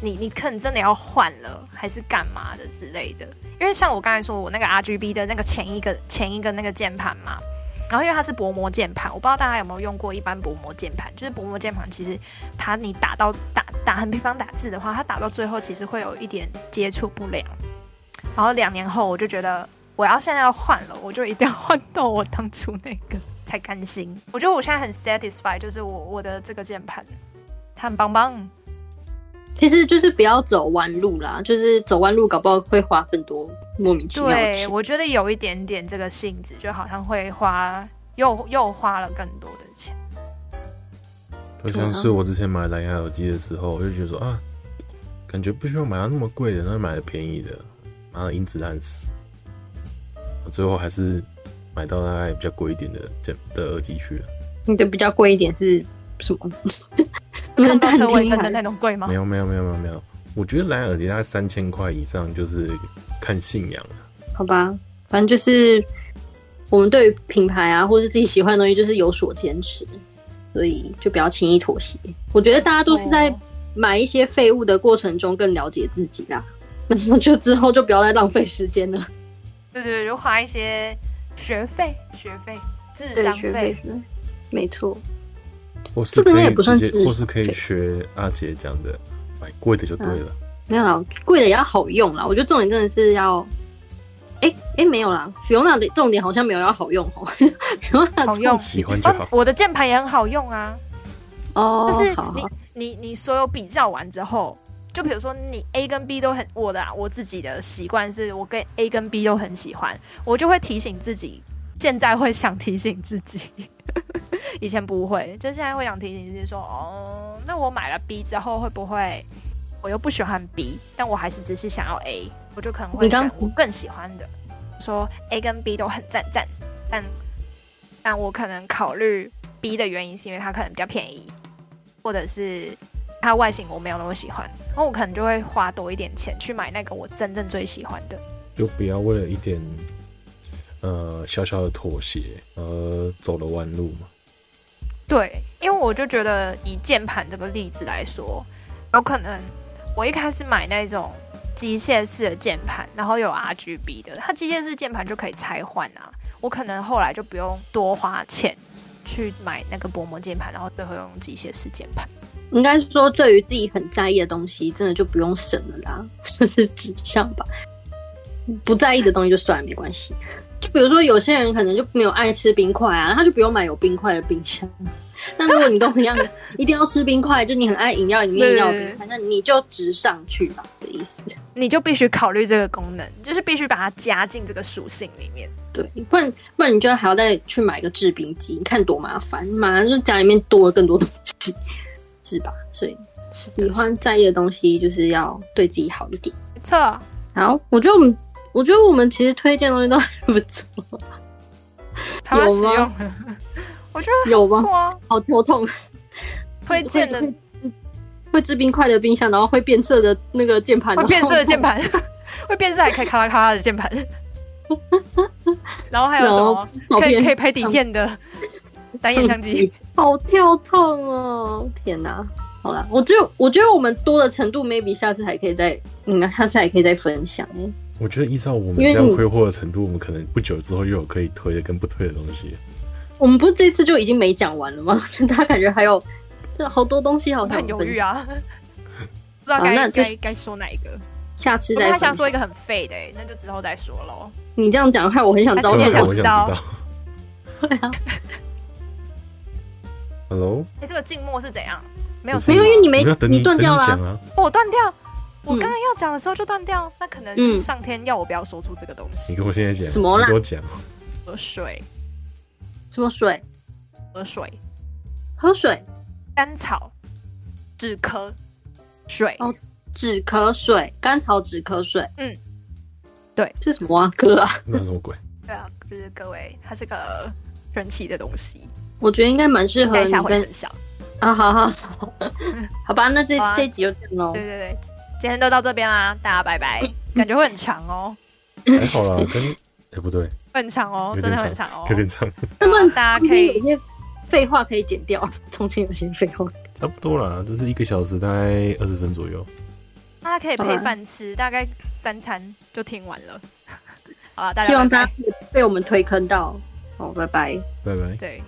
你你可能真的要换了，还是干嘛的之类的。因为像我刚才说，我那个 RGB 的那个前一个前一个那个键盘嘛。然后因为它是薄膜键盘，我不知道大家有没有用过一般薄膜键盘。就是薄膜键盘，其实它你打到打打横平方打字的话，它打到最后其实会有一点接触不良。然后两年后，我就觉得我要现在要换了，我就一定要换到我当初那个才甘心。我觉得我现在很 satisfied，就是我我的这个键盘，它很棒棒。其实就是不要走弯路啦，就是走弯路搞不好会花更多莫名其妙的钱。对，我觉得有一点点这个性质，就好像会花又又花了更多的钱。就像是我之前买蓝牙耳机的时候，我就觉得说啊，感觉不需要买到那么贵的，那买了便宜的，妈的，音质烂死。最后还是买到大概比较贵一点的这的耳机去了。你的比较贵一点是什么？看到车尾灯的那种贵吗？没有没有没有没有没有，我觉得蓝牙耳机大概三千块以上就是看信仰了。好吧，反正就是我们对于品牌啊，或是自己喜欢的东西，就是有所坚持，所以就不要轻易妥协。我觉得大家都是在买一些废物的过程中更了解自己啦。那么就之后就不要再浪费时间了。对对对，就花一些学费、学费、智商费，没错。或是可以直接，或是可以学阿杰讲的，买贵的就对了。没有啦，贵的也要好用啦。我觉得重点真的是要，哎、欸、哎、欸，没有啦。Fiona 的重点好像没有要好用哦。Fiona 好用，喜欢就好。我的键盘也很好用啊。哦，就是你你你所有比较完之后，就比如说你 A 跟 B 都很，我的、啊、我自己的习惯是我跟 A 跟 B 都很喜欢，我就会提醒自己，现在会想提醒自己。以前不会，就现在会想提醒自己说，哦，那我买了 B 之后会不会我又不喜欢 B，但我还是只是想要 A，我就可能会选我更喜欢的。说 A 跟 B 都很赞赞，但但我可能考虑 B 的原因是因为它可能比较便宜，或者是它外形我没有那么喜欢，那我可能就会花多一点钱去买那个我真正最喜欢的。就不要为了一点呃小小的妥协而走了弯路嘛。对，因为我就觉得以键盘这个例子来说，有可能我一开始买那种机械式的键盘，然后有 RGB 的，它机械式键盘就可以拆换啊。我可能后来就不用多花钱去买那个薄膜键盘，然后最后用机械式键盘。应该说，对于自己很在意的东西，真的就不用省了啦，就是纸上吧。不在意的东西就算了，没关系。就比如说，有些人可能就没有爱吃冰块啊，他就不用买有冰块的冰箱。但如果你跟我一样，一定要吃冰块，就你很爱饮料里面要冰块，那你就直上去吧的意思。你就必须考虑这个功能，就是必须把它加进这个属性里面。对，不然不然你就还要再去买个制冰机，你看多麻烦，马上就家里面多了更多东西，是吧？所以喜欢在意的东西，就是要对自己好一点。没错。好，我觉得我们。我觉得我们其实推荐的东西都还不错，还蛮实用。我觉得有吗？好头痛。推荐的会制冰块的冰箱，然后会变色的那个键盘，会变色的键盘，会变色还可以咔啦咔啦的键盘。然后还有什么？可以可以拍底片的单眼相机，好跳痛哦！天哪！好啦，我就我觉得我们多的程度，maybe 下次还可以再，嗯，下次还可以再分享。我觉得依照我们这样挥霍的程度，我们可能不久之后又有可以推的跟不推的东西。我们不是这次就已经没讲完了吗？就大家感觉还有，就好多东西好像很犹豫啊，不知道该该该说哪一个。下次再。他想说一个很废的，那就之后再说喽。你这样讲害我很想招手，我想知道。对啊。Hello。哎、欸，这个静默是怎样？没有，没有，因为你没你断掉了。我断掉。我刚刚要讲的时候就断掉，那可能就是上天要我不要说出这个东西。你跟我现在讲什么啦？你跟我讲。喝水。什么水？喝水。喝水。甘草。止咳。水。哦，止咳水，甘草止咳水。嗯。对，是什么啊？哥啊？那什么鬼？对啊，就是各位，它是个神奇的东西。我觉得应该蛮适合你跟。啊，好好好，好吧，那这这集就这样喽。对对对。今天都到这边啦，大家拜拜。感觉会很长哦，还好啦，跟 哎、欸、不对，很长哦，真的很长哦，有点长。那么大家可以有些废话可以剪掉，中间有些废话差不多啦，就是一个小时大概二十分左右。大家可以配饭吃，大概三餐就听完了。好了，大家希望大家被我们推坑到。好，拜拜，拜拜，对。